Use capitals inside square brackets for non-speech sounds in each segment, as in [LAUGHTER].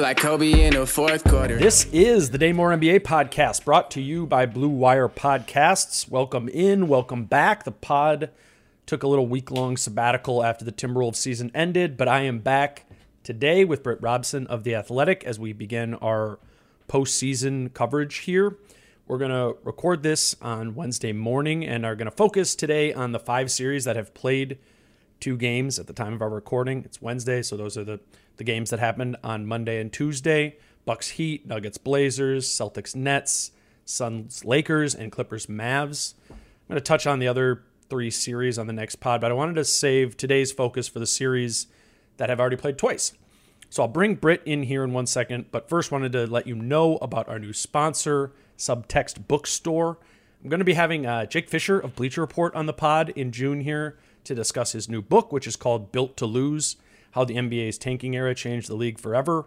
Like Kobe in the fourth quarter. This is the Dane Moore NBA podcast brought to you by Blue Wire Podcasts. Welcome in, welcome back. The pod took a little week long sabbatical after the Timberwolves season ended, but I am back today with Britt Robson of The Athletic as we begin our postseason coverage here. We're going to record this on Wednesday morning and are going to focus today on the five series that have played two games at the time of our recording. It's Wednesday, so those are the the games that happened on Monday and Tuesday Bucks Heat, Nuggets Blazers, Celtics Nets, Suns Lakers, and Clippers Mavs. I'm going to touch on the other three series on the next pod, but I wanted to save today's focus for the series that have already played twice. So I'll bring Britt in here in one second, but first wanted to let you know about our new sponsor, Subtext Bookstore. I'm going to be having uh, Jake Fisher of Bleacher Report on the pod in June here to discuss his new book, which is called Built to Lose how the NBA's tanking era changed the league forever.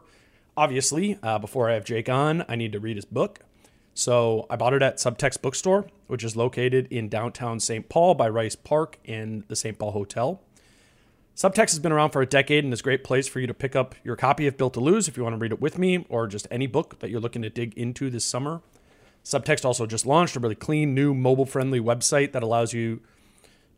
Obviously, uh, before I have Jake on, I need to read his book. So I bought it at Subtext Bookstore, which is located in downtown St. Paul by Rice Park and the St. Paul Hotel. Subtext has been around for a decade and is a great place for you to pick up your copy of Built to Lose if you want to read it with me or just any book that you're looking to dig into this summer. Subtext also just launched a really clean, new, mobile friendly website that allows you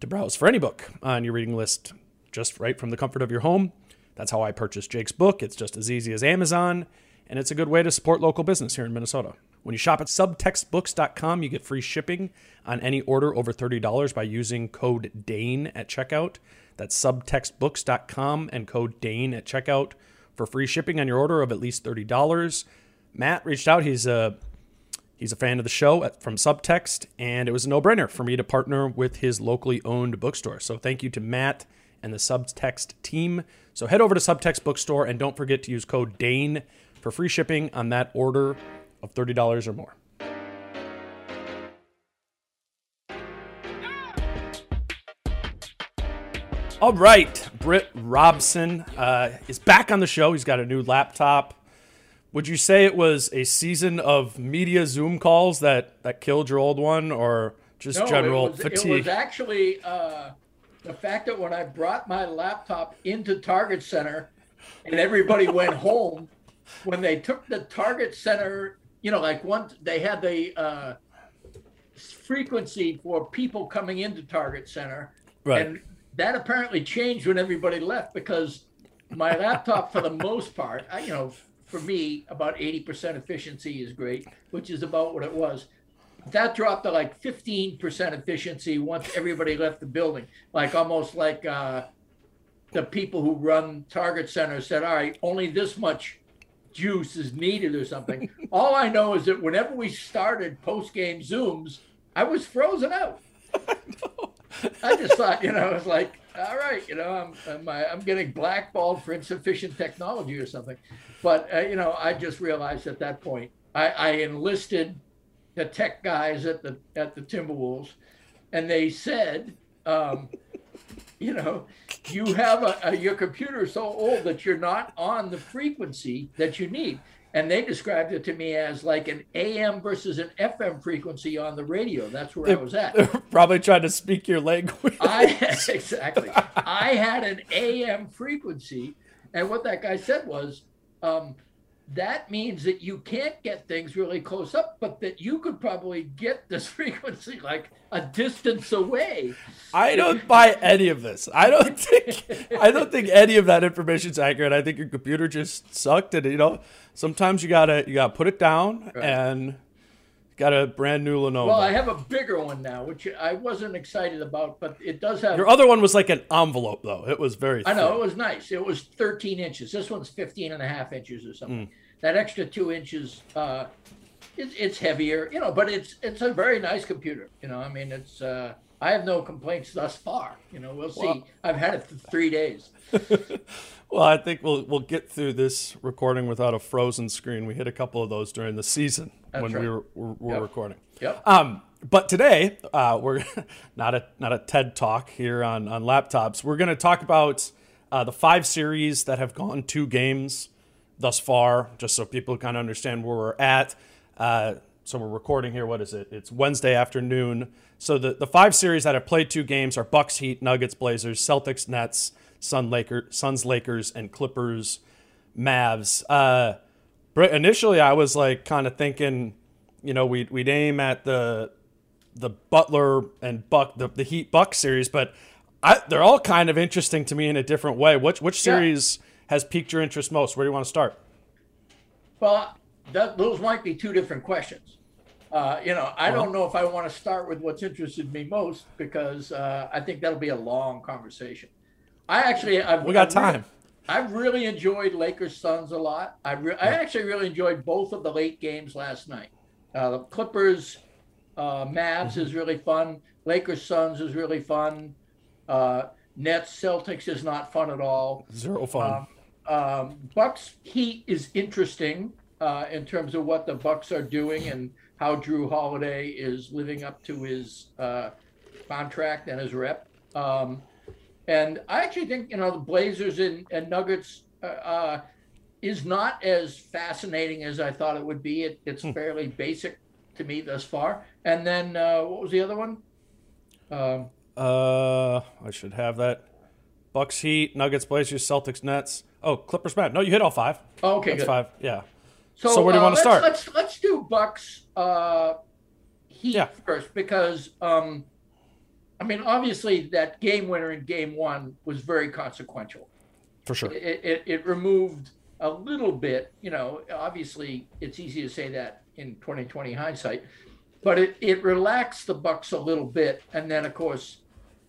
to browse for any book on your reading list just right from the comfort of your home. That's how I purchased Jake's book. It's just as easy as Amazon, and it's a good way to support local business here in Minnesota. When you shop at subtextbooks.com, you get free shipping on any order over $30 by using code DANE at checkout. That's subtextbooks.com and code DANE at checkout for free shipping on your order of at least $30. Matt reached out. He's a he's a fan of the show at, from Subtext, and it was a no-brainer for me to partner with his locally owned bookstore. So thank you to Matt and the Subtext team. So head over to Subtext Bookstore and don't forget to use code DANE for free shipping on that order of $30 or more. All right, Britt Robson uh, is back on the show. He's got a new laptop. Would you say it was a season of media Zoom calls that, that killed your old one, or just no, general it was, fatigue? It was actually uh, the fact that when I brought my laptop into Target Center and everybody went [LAUGHS] home, when they took the Target Center, you know, like once they had the uh, frequency for people coming into Target Center, right. and that apparently changed when everybody left because my laptop, for the most part, I, you know, for me, about 80% efficiency is great, which is about what it was that dropped to like 15% efficiency once everybody left the building. Like almost like uh, the people who run Target Center said, all right, only this much juice is needed or something. [LAUGHS] All I know is that whenever we started post game Zooms, I was frozen out. [LAUGHS] I just thought, you know, I was like, all right, you know, I'm I'm, I'm getting blackballed for insufficient technology or something. But uh, you know, I just realized at that point, I, I enlisted the tech guys at the at the Timberwolves, and they said, um, [LAUGHS] you know, you have a, a your computer so old that you're not on the frequency that you need and they described it to me as like an AM versus an FM frequency on the radio. That's where I was at. [LAUGHS] Probably trying to speak your language. I [LAUGHS] exactly. I had an AM frequency, and what that guy said was, um, that means that you can't get things really close up, but that you could probably get this [LAUGHS] frequency like a distance away. I don't buy any of this. I don't [LAUGHS] think I don't think any of that information is accurate. I think your computer just sucked, and you know sometimes you gotta you gotta put it down right. and got a brand new Lenovo. Well, I have a bigger one now, which I wasn't excited about, but it does have. Your other one was like an envelope, though. It was very. I know it was nice. It was 13 inches. This one's 15 and a half inches or something. Mm. That extra two inches, uh, it's, it's heavier, you know, but it's it's a very nice computer. You know, I mean, it's. Uh, I have no complaints thus far. You know, we'll see. Well, I've had it for three days. [LAUGHS] well, I think we'll we'll get through this recording without a frozen screen. We hit a couple of those during the season That's when right. we were, were, were yep. recording. Yep. Um, but today uh, we're [LAUGHS] not a not a TED talk here on on laptops. We're going to talk about uh, the five series that have gone two games thus far, just so people kind of understand where we're at. Uh, so we're recording here. What is it? It's Wednesday afternoon. So the, the five series that have played two games are Bucks, Heat, Nuggets, Blazers, Celtics, Nets, Sun Laker, Suns, Lakers, and Clippers, Mavs. Initially, I was like kind of thinking, you know, we'd, we'd aim at the the Butler and Buck the, the Heat Buck series, but I, they're all kind of interesting to me in a different way. Which which series yeah. has piqued your interest most? Where do you want to start? Well, that, those might be two different questions. Uh, you know, I don't know if I want to start with what's interested me most because uh, I think that'll be a long conversation. I actually, I've, we got I've time. I've really enjoyed Lakers Suns a lot. I, re- I actually really enjoyed both of the late games last night. Uh, the Clippers uh, Mavs mm-hmm. is really fun. Lakers Suns is really fun. Uh, Nets Celtics is not fun at all. Zero fun. Um, um, Bucks Heat is interesting uh, in terms of what the Bucks are doing and how Jrue Holiday is living up to his uh, contract and his rep. Um, and I actually think you know the Blazers and, and Nuggets uh, uh, is not as fascinating as I thought it would be. It, it's hmm. fairly basic to me thus far. And then uh, what was the other one? Um, uh, I should have that. Bucks, Heat, Nuggets, Blazers, Celtics, Nets. Oh, Clippers, Mavs. No, you hit all five. Oh, okay, that's good. five. Yeah. So, so where do you uh, want to start? Let's let's do Bucks uh, Heat yeah. first because um, I mean obviously that game winner in Game One was very consequential. For sure. It, it, it removed a little bit. You know, obviously it's easy to say that in 2020 hindsight, but it it relaxed the Bucks a little bit, and then of course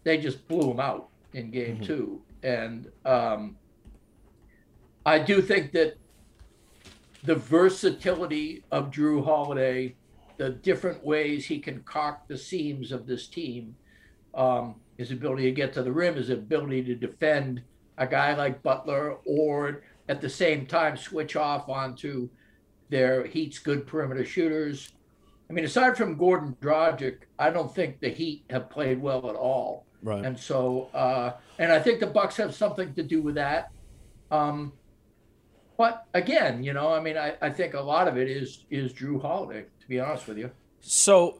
they just blew them out in Game mm-hmm. Two, and um, I do think that the versatility of Jrue Holiday, the different ways he can cock the seams of this team, um, his ability to get to the rim, his ability to defend a guy like Butler, or at the same time switch off onto their Heat's good perimeter shooters. I mean, aside from Goran Dragic, I don't think the Heat have played well at all. Right. And so, uh, and I think the Bucks have something to do with that. Um, but again, you know, I mean, I, I think a lot of it is is Jrue Holiday, to be honest with you. So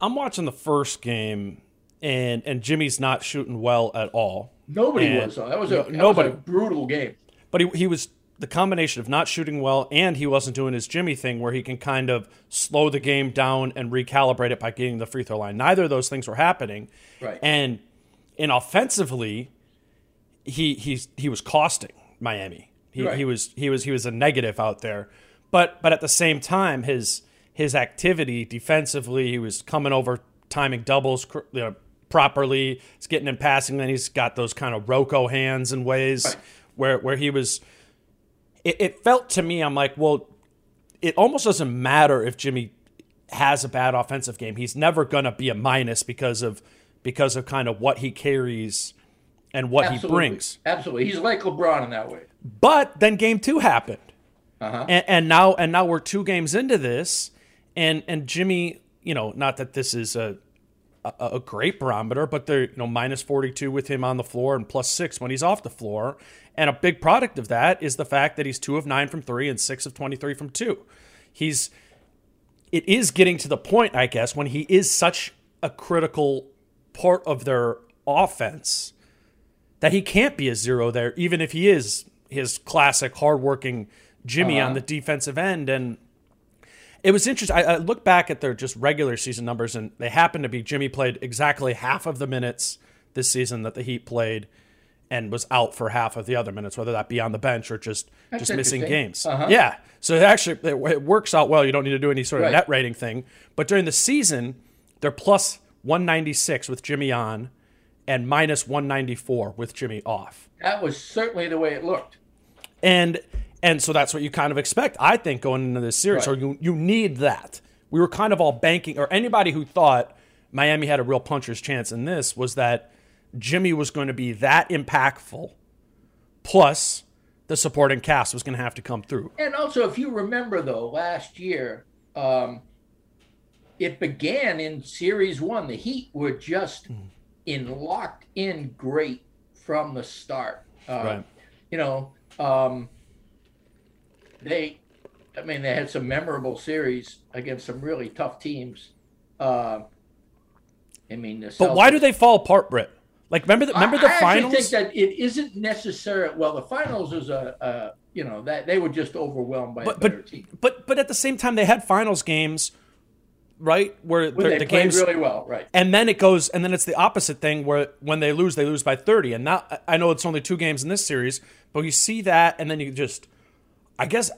I'm watching the first game and and Jimmy's not shooting well at all. Nobody and was. That was a that nobody was a brutal game. But he he was the combination of not shooting well and he wasn't doing his Jimmy thing where he can kind of slow the game down and recalibrate it by getting the free throw line. Neither of those things were happening. Right. And and offensively, he he's he was costing Miami. He, right. he was he was he was a negative out there, but but at the same time, his his activity defensively, he was coming over, timing doubles you know, properly. He's getting in passing. Then he's got those kind of Rocco hands and ways right. where where he was. It, it felt to me, I'm like, well, it almost doesn't matter if Jimmy has a bad offensive game. He's never going to be a minus because of because of kind of what he carries and what Absolutely. he brings. Absolutely, he's like LeBron in that way. But then game two happened, Uh-huh. and, and now and now we're two games into this, and and Jimmy, you know, not that this is a a, a great barometer, but they're you know minus forty two with him on the floor and plus six when he's off the floor, and a big product of that is the fact that he's two of nine from three and six of twenty three from two. He's it is getting to the point, I guess, when he is such a critical part of their offense that he can't be a zero there, even if he is his classic hardworking Jimmy on uh-huh. the defensive end. And it was interesting. I, I look back at their just regular season numbers, and they happen to be Jimmy played exactly half of the minutes this season that the Heat played, and was out for half of the other minutes, whether that be on the bench or just That's just missing games. Uh-huh. Yeah, so it actually it, it works out well. You don't need to do any sort of Right. net rating thing. But during the season, they're plus 196 with Jimmy on, and minus 194 with Jimmy off. That was certainly the way it looked. And and so that's what you kind of expect, I think, going into this series. Right. So you you need that. We were kind of all banking, or anybody who thought Miami had a real puncher's chance in this was that Jimmy was going to be that impactful, plus the supporting cast was going to have to come through. And also, if you remember, though, last year, um, it began in Series One. The Heat were just Hmm. in locked in great from the start. Uh, Right. You know, um, they, I mean, they had some memorable series against some really tough teams. Uh, I mean, the But why do they fall apart, Britt? Like remember the remember I, the I finals? actually think that it isn't necessary. Well, the finals is a, a you know that they were just overwhelmed by but better but team. but but at the same time they had finals games, right? Where the, they the played games really well, right? and then it goes and then it's the opposite thing where when they lose they lose by 30 and now i know it's only two games in this series but you see that and then you just i guess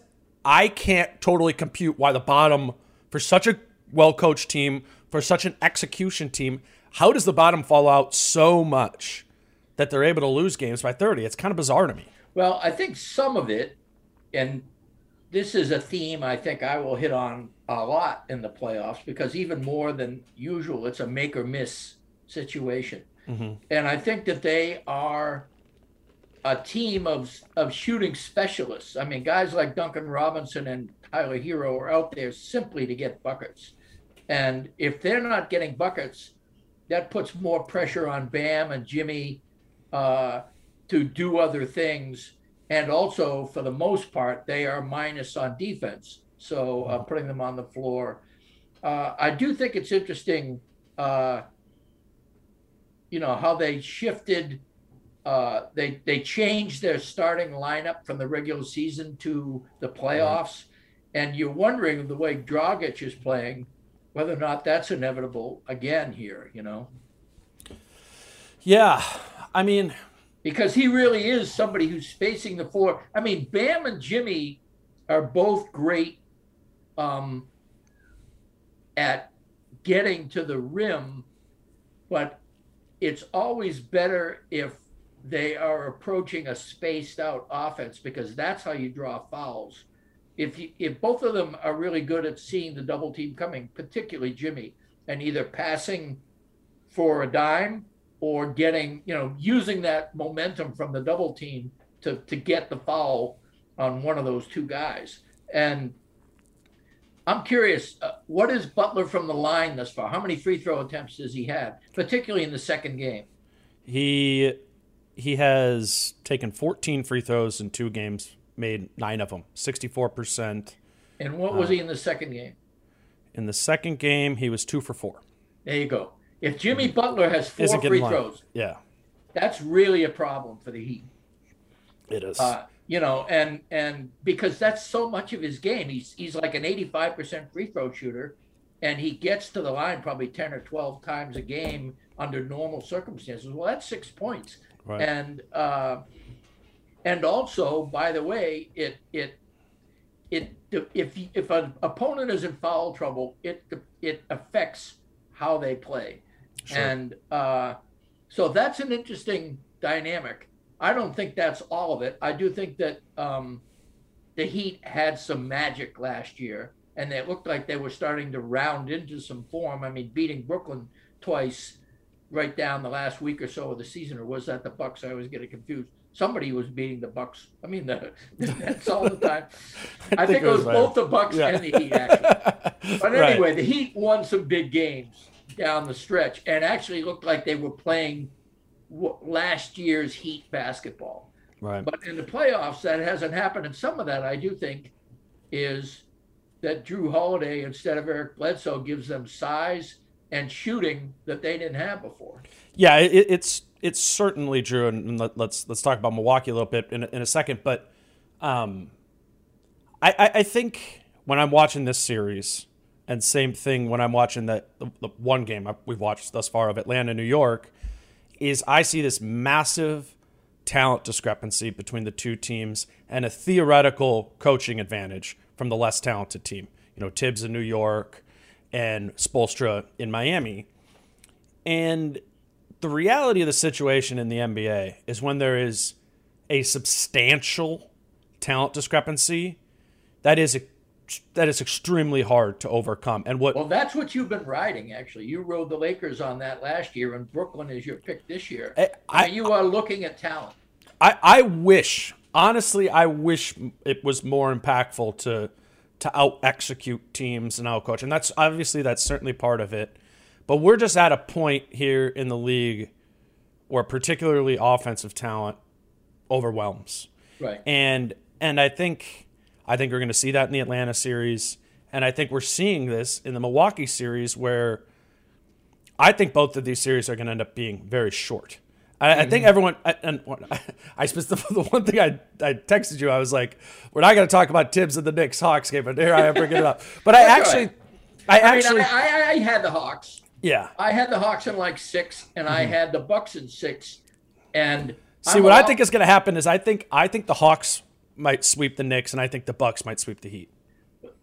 i can't totally compute why the bottom for such a well-coached team for such an execution team how does the bottom fall out so much that they're able to lose games by 30 it's kind of bizarre to me. Well, I think some of it, and this is a theme I think I will hit on a lot in the playoffs because even more than usual, it's a make or miss situation. Mm-hmm. And I think that they are a team of of shooting specialists. I mean, guys like Duncan Robinson and Tyler Herro are out there simply to get buckets. And if they're not getting buckets, that puts more pressure on Bam and Jimmy uh, to do other things. And also, for the most part, they are minus on defense. So uh, putting them on the floor. Uh, I do think it's interesting, uh, you know, how they shifted. Uh, they they changed their starting lineup from the regular season to the playoffs, and you're wondering the way Dragic is playing, whether or not that's inevitable again here. You know. yeah i mean because he really is somebody who's spacing the floor. I mean, Bam and Jimmy are both great um, at getting to the rim, but it's always better if they are approaching a spaced out offense because that's how you draw fouls. If you, if both of them are really good at seeing the double team coming, particularly Jimmy, and either passing for a dime or getting, you know, using that momentum from the double team to to get the foul on one of those two guys. And I'm curious, uh, what is Butler from the line thus far? How many free throw attempts has he had, particularly in the second game? he he has taken 14 free throws in two games made nine of them 64% And what was he in the second game? in the second game he was two for four There you go. If Jimmy Butler has four free line. throws, yeah that's really a problem for the Heat. it is Uh, you know, and and because that's so much of his game. He's he's like an 85% free throw shooter, and he gets to the line probably 10 or 12 times a game under normal circumstances. Well, that's six points. Right. And uh, and also, by the way, it it it if if an opponent is in foul trouble, it it affects how they play, and uh, so that's an interesting dynamic. I don't think that's all of it. I do think that um, the Heat had some magic last year, and it looked like they were starting to round into some form. I mean, beating Brooklyn twice right down the last week or so of the season, or was that the Bucks? I always get it confused. Somebody was beating the Bucks. I mean, the, the Nets all the time. [LAUGHS] I, think, it was, both the Bucks Yeah. and the Heat, actually. [LAUGHS] But Right. anyway, the Heat won some big games down the stretch, and actually looked like they were playing last year's Heat basketball. Right. But in the playoffs, that hasn't happened. And some of that, I do think, is that Jrue Holiday, instead of Eric Bledsoe, gives them size and shooting that they didn't have before. Yeah, it, it's it's certainly true, and, let, let's let's talk about Milwaukee a little bit in in a second. But um, I, I I think when I'm watching this series, and same thing when I'm watching the, the, the one game we've watched thus far of Atlanta, New York, is I see this massive talent discrepancy between the two teams and a theoretical coaching advantage from the less talented team. You know, Tibbs in New York and Spoelstra in Miami. And the reality of the situation in the NBA is when there is a substantial talent discrepancy, that is that is extremely hard to overcome. And what Well, that's what you've been riding, actually. You rode the Lakers on that last year, and Brooklyn is your pick this year. Eh, I- I- Now, you are looking at talent. I, I wish, honestly, I wish it was more impactful to to out execute teams and out coach, and that's obviously that's certainly part of it. But we're just at a point here in the league where particularly offensive talent overwhelms, Right. and and I think I think we're going to see that in the Atlanta series, and I think we're seeing this in the Milwaukee series where I think both of these series are going to end up being very short. I, I think mm-hmm. everyone, I- and [LAUGHS] I specifically [LAUGHS] the one thing I, I texted you, I was like, we're not going to talk about Tibbs and the Knicks Hawks game, but here I am bringing it up. [LAUGHS] But I actually. I I mean, actually, I, I, I had the Hawks. yeah. I had the Hawks in like six, and I mm-hmm. had the Bucks in six. And See, I'm what I think is going to happen is I think I think the Hawks might sweep the Knicks, and I think the Bucks might sweep the Heat.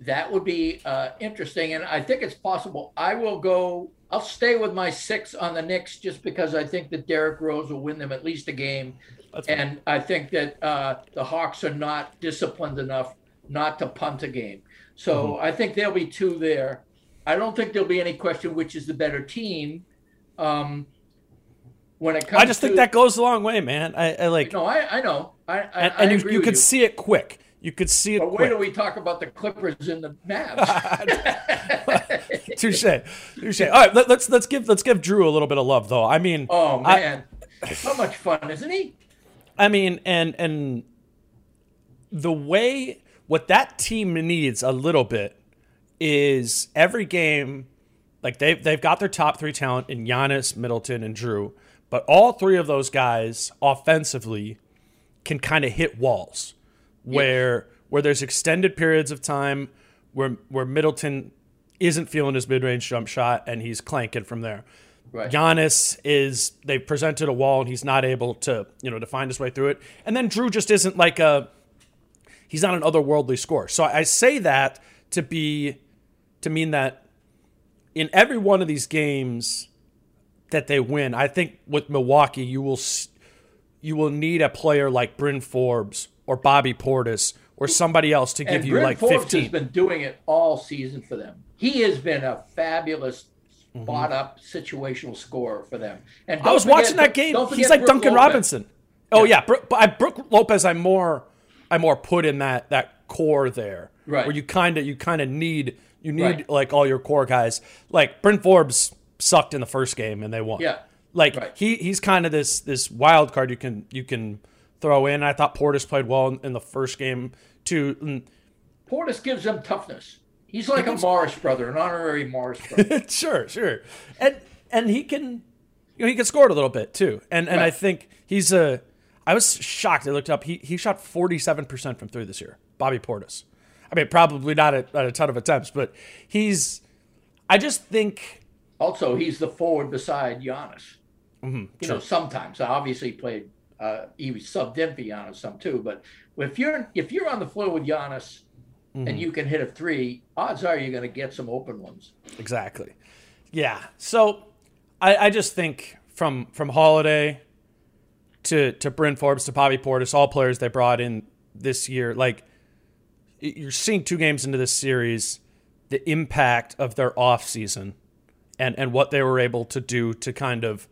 That would be uh, interesting, and I think it's possible. I will go. I'll stay with my six on the Knicks just because I think that Derrick Rose will win them at least a game, That's and I think that uh, the Hawks are not disciplined enough not to punt a game. So Mm-hmm. I think there'll be two there. I don't think there'll be any question which is the better team. Um, when it comes, I just think that goes a long way, man. I, I like, No, I, I know. I, I, and, you, you could you. see it quick. You could see it But wait quick. till we talk about the Clippers and the Mavs. [LAUGHS] Touche, touche. All right, let, let's let's give let's give Jrue a little bit of love, though. I mean, oh I- man, so much fun, isn't he? I mean, and and the way what that team needs a little bit is every game, like they've they've got their top three talent in Giannis, Middleton, and Jrue, but all three of those guys offensively can kind of hit walls where where there's extended periods of time where where Middleton isn't feeling his mid range jump shot and he's clanking from there. Right. Giannis is they've presented a wall and he's not able to you know to find his way through it. And then Jrue just isn't like a he's not an otherworldly scorer. So I say that to be to mean that in every one of these games that they win, I think with Milwaukee you will you will need a player like Bryn Forbes or Bobby Portis or somebody else to give and you Bryn like Forbes 15. has been doing it all season for them. He has been a fabulous spot up situational scorer for them. And Mm-hmm. I was forget- watching that game. He's like Brook Duncan Lopez. Robinson. Oh yeah, Brook, but I, Brook Lopez. I'm more, I'm more put in that that core there, Right. Where you kind of you kind of need you need Right. like all your core guys. Like Bryn Forbes sucked in the first game and they won. Yeah. like Right. he he's kind of this this wild card you can you can throw in. I thought Portis played well in, in the first game too. Portis gives them toughness. He's like a Morris brother, an honorary Morris brother. [LAUGHS] sure, sure, and and he can, you know, he can score it a little bit too. And and I think he's a. I was shocked. I looked up. He he shot forty seven percent from three this year. Bobby Portis. I mean, probably not at, at a ton of attempts, but he's. I just think also, he's the forward beside Giannis. Mm-hmm, you know, sometimes obviously he played. Uh, he was subbed in for Giannis some too, but if you're if you're on the floor with Giannis Mm-hmm. and you can hit a three, odds are you're going to get some open ones. exactly. Yeah. So I, I just think from from Holiday to to Bryn Forbes to Bobby Portis, all players they brought in this year, like you're seeing two games into this series the impact of their offseason and and what they were able to do to kind of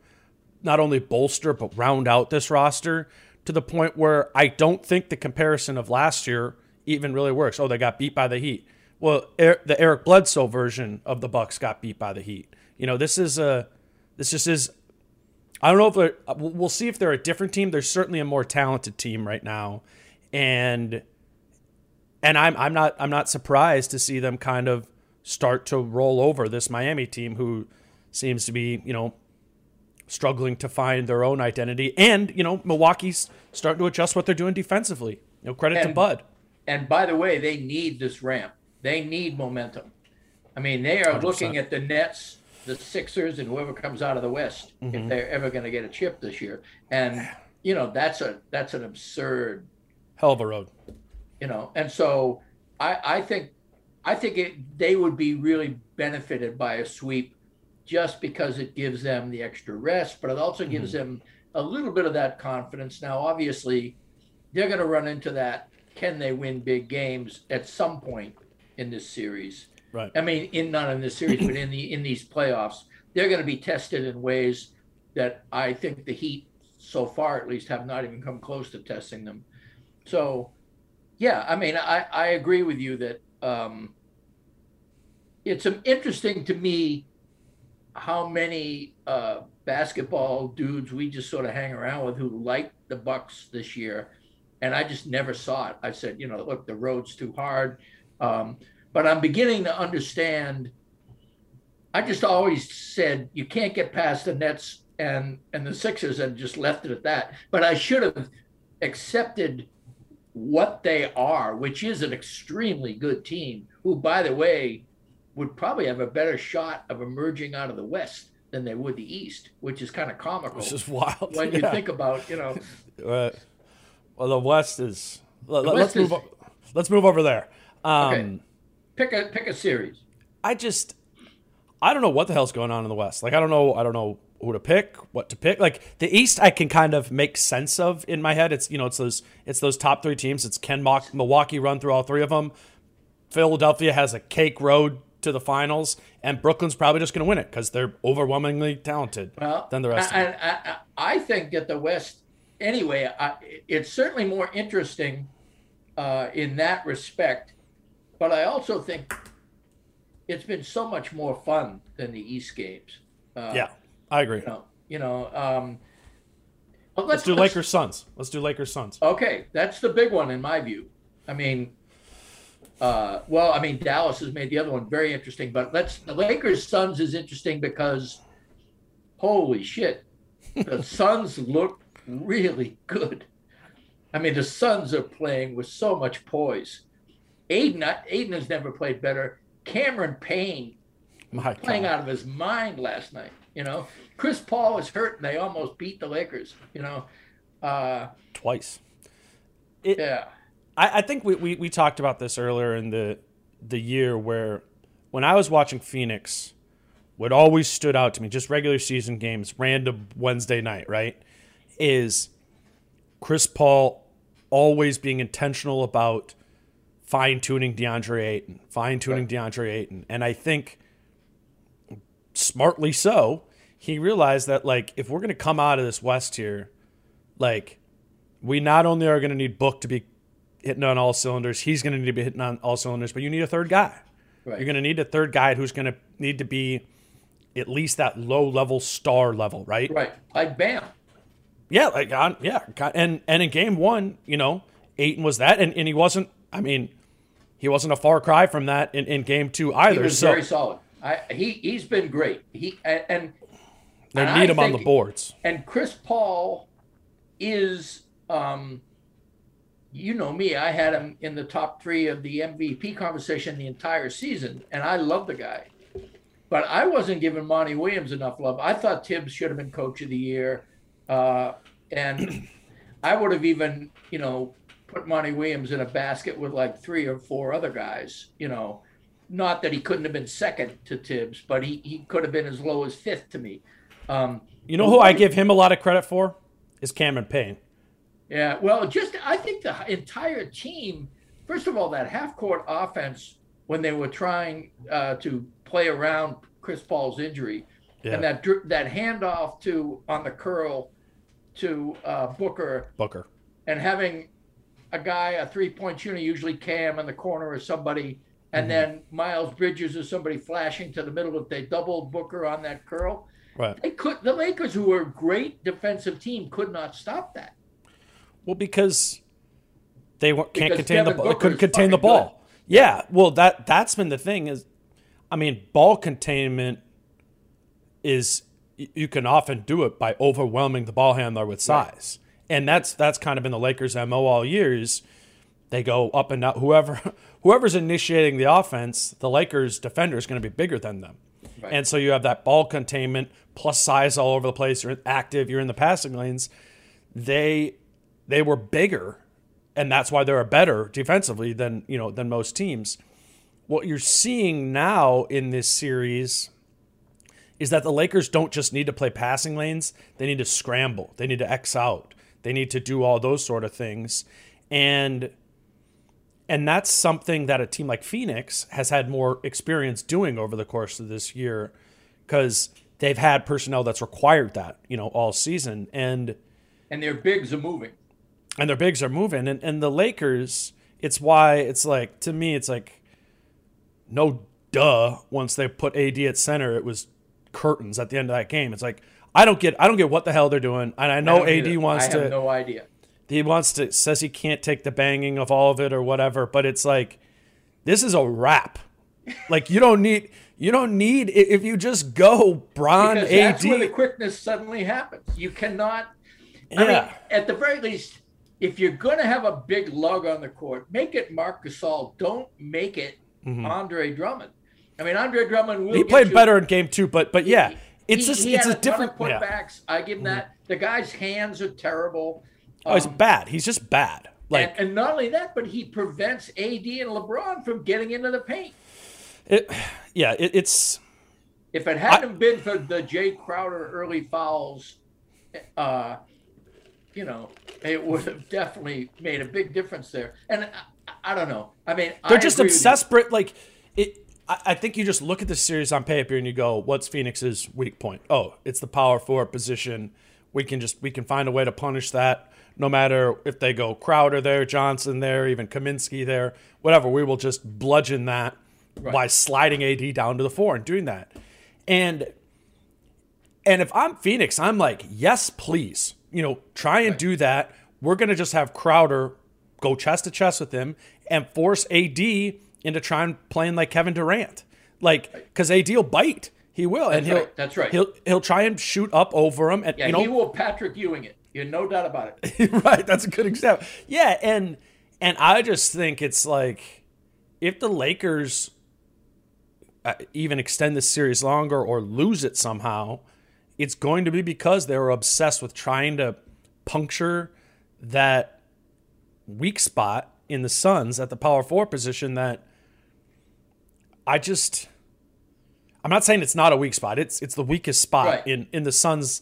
not only bolster but round out this roster to the point where I don't think the comparison of last year even really works. Oh, they got beat by the Heat. Well, er, the Eric Bledsoe version of the Bucks got beat by the Heat. You know, this is a this just is. I don't know if they're, we'll see if they're a different team. They're certainly a more talented team right now, and and I'm I'm not I'm not surprised to see them kind of start to roll over this Miami team who seems to be you know struggling to find their own identity, and you know Milwaukee's starting to adjust what they're doing defensively. You know, credit And- to Bud. And by the way, they need this ramp. They need momentum. I mean, they are looking at the Nets, the Sixers, and whoever comes out of the West if mm-hmm. they're ever going to get a chip this year. And you know, that's a that's an absurd Hell of a road. you know and so i i think i think it they would be really benefited by a sweep just because it gives them the extra rest but it also gives them a little bit of that confidence. Now obviously they're going to run into that can they win big games at some point in this series? Right. i mean in not in this series but in the in these playoffs they're going to be tested in ways that i think the heat so far at least have not even come close to testing them. So yeah, I mean, I, I agree with you that um, it's interesting to me how many uh, basketball dudes we just sort of hang around with who like the Bucks this year, and I just never saw it. I said, you know, look, the road's too hard, um, but I'm beginning to understand. I just always said you can't get past the Nets and and the Sixers and just left it at that. But I should have accepted what they are, which is an extremely good team, who, by the way, would probably have a better shot of emerging out of the West than they would the East, which is kind of comical Which is wild. when you think about, you know, [LAUGHS] Uh, well, the West is. Let, The us West move. is- let's move over there. Um, Okay. pick a pick a series. I just, I don't know what the hell's going on in the West. Like, I don't know. I don't know who to pick, what to pick. Like the East, I can kind of make sense of in my head. It's you know, it's those, it's those top three teams. It's Ken Mock, Milwaukee run through all three of them. Philadelphia has a cake road to the finals, and Brooklyn's probably just going to win it because they're overwhelmingly talented Well, than the rest. of I. I, I, I think that the West, anyway, I, it's certainly more interesting uh, in that respect. But I also think it's been so much more fun than the East games. Uh, yeah, I agree. You know, you know. Um, well, Let's do Lakers Suns. Let's do Lakers Suns. Okay, that's the big one in my view. I mean, uh, well, I mean Dallas has made the other one very interesting, but let's the Lakers Suns is interesting because holy shit, the [LAUGHS] Suns look really good. I mean, the Suns are playing with so much poise. Ayton, Ayton has never played better. Cameron Payne My playing God. out of his mind last night. You know, Chris Paul was hurt and they almost beat the Lakers. You know, uh, twice. yeah. I, I think we, we, we talked about this earlier in the the year where when I was watching Phoenix, what always stood out to me, just regular season games, random Wednesday night, right, is Chris Paul always being intentional about fine tuning DeAndre Ayton, fine tuning DeAndre Ayton. And I think smartly so, he realized that like if we're gonna come out of this West here, like we not only are gonna need Book to be hitting on all cylinders, he's gonna need to be hitting on all cylinders, but you need a third guy. Right. You're gonna need a third guy who's gonna need to be at least that low level star level, right? Right. Like Bam. Yeah, like on yeah, and and in game one, you know, Ayton was that, and, and he wasn't. I mean, he wasn't a far cry from that in, in game two either. He was so very solid. I, he he's been great. He and they need I him on the boards. and Chris Paul is um you know me, I had him in the top three of the MVP conversation the entire season, and I love the guy. But I wasn't giving Monty Williams enough love. I thought Tibbs should have been coach of the year. Uh, and I would have even, you know, put Monty Williams in a basket with like three or four other guys, you know. Not that he couldn't have been second to Tibbs, but he, he could have been as low as fifth to me. Um, You know who I give him a lot of credit for is Cameron Payne. Yeah, well, just I think the entire team. First of all, that half court offense when they were trying uh, to play around Chris Paul's injury, Yeah. and that that handoff to on the curl to uh, Booker Booker. and having a guy, a three point shooter, usually Cam in the corner or somebody, and then Miles Bridges or somebody flashing to the middle. If they doubled Booker on that curl, Right. they could. The Lakers, who were a great defensive team, could not stop that. Well, because they can't Because contain the ball. Couldn't contain the ball. Yeah. Well, that that's been the thing is, I mean, ball containment is you can often do it by overwhelming the ball handler with size, and that's that's kind of been the Lakers' mo all years. They go up and down. Whoever [LAUGHS] whoever's initiating the offense, the Lakers defender is going to be bigger than them. And so you have that ball containment plus size all over the place. You're active. You're in the passing lanes. They they were bigger, and that's why they're better defensively than you know than most teams. What you're seeing now in this series is that the Lakers don't just need to play passing lanes; they need to scramble, they need to X out, they need to do all those sort of things, and and that's something that a team like Phoenix has had more experience doing over the course of this year because they've had personnel that's required that you know all season and And their bigs are moving. And their bigs are moving and, and the lakers it's why it's like to me it's like no duh once they put ad at center it was curtains at the end of that game it's like i don't get i don't get what the hell they're doing and i know I ad either. wants I to have no idea. he wants to says he can't take the banging of all of it or whatever but it's like this is a wrap like you don't need you don't need if you just go Bron Because AD that's where the quickness suddenly happens. You cannot. I mean, Yeah. at the very least, if you're going to have a big lug on the court, make it Marc Gasol. Don't make it Andre Drummond. I mean, Andre Drummond will. Mm-hmm. he played you- better in game 2 but but yeah He- it's just it's a of different yeah. Mm-hmm. putbacks. I give him that. The guy's hands are terrible. oh he's Um, bad he's just bad like and, and not only that, but he prevents AD and LeBron from getting into the paint. it, yeah it, it's If it hadn't been for the Jae Crowder early fouls, uh, you know, it would have definitely made a big difference there. And I, I don't know. I mean, they're I just obsessed but like it I, I think you just look at the series on paper and you go what's phoenix's weak point? Oh it's the power forward position. We can just we can find a way to punish that. No matter if they go crowder there johnson there even kaminsky there whatever we will just bludgeon that by sliding ad down to the four and doing that. And and if i'm phoenix i'm like yes please you know try and do that we're going to just have crowder go chest to chest with him and force AD into trying playing like Kevin Durant. Like because AD will bite. He will, and he'll right, that's right. He'll he'll try and shoot up over him, and Yeah, you know he will Patrick Ewing it. You're no doubt about it. [LAUGHS] right. That's a good example. Yeah, and and I just think it's like if the Lakers uh, even extend this series longer or lose it somehow, it's going to be because they were obsessed with trying to puncture that weak spot in the Suns at the power four position that I just I'm not saying it's not a weak spot. It's it's the weakest spot Right. in in the Suns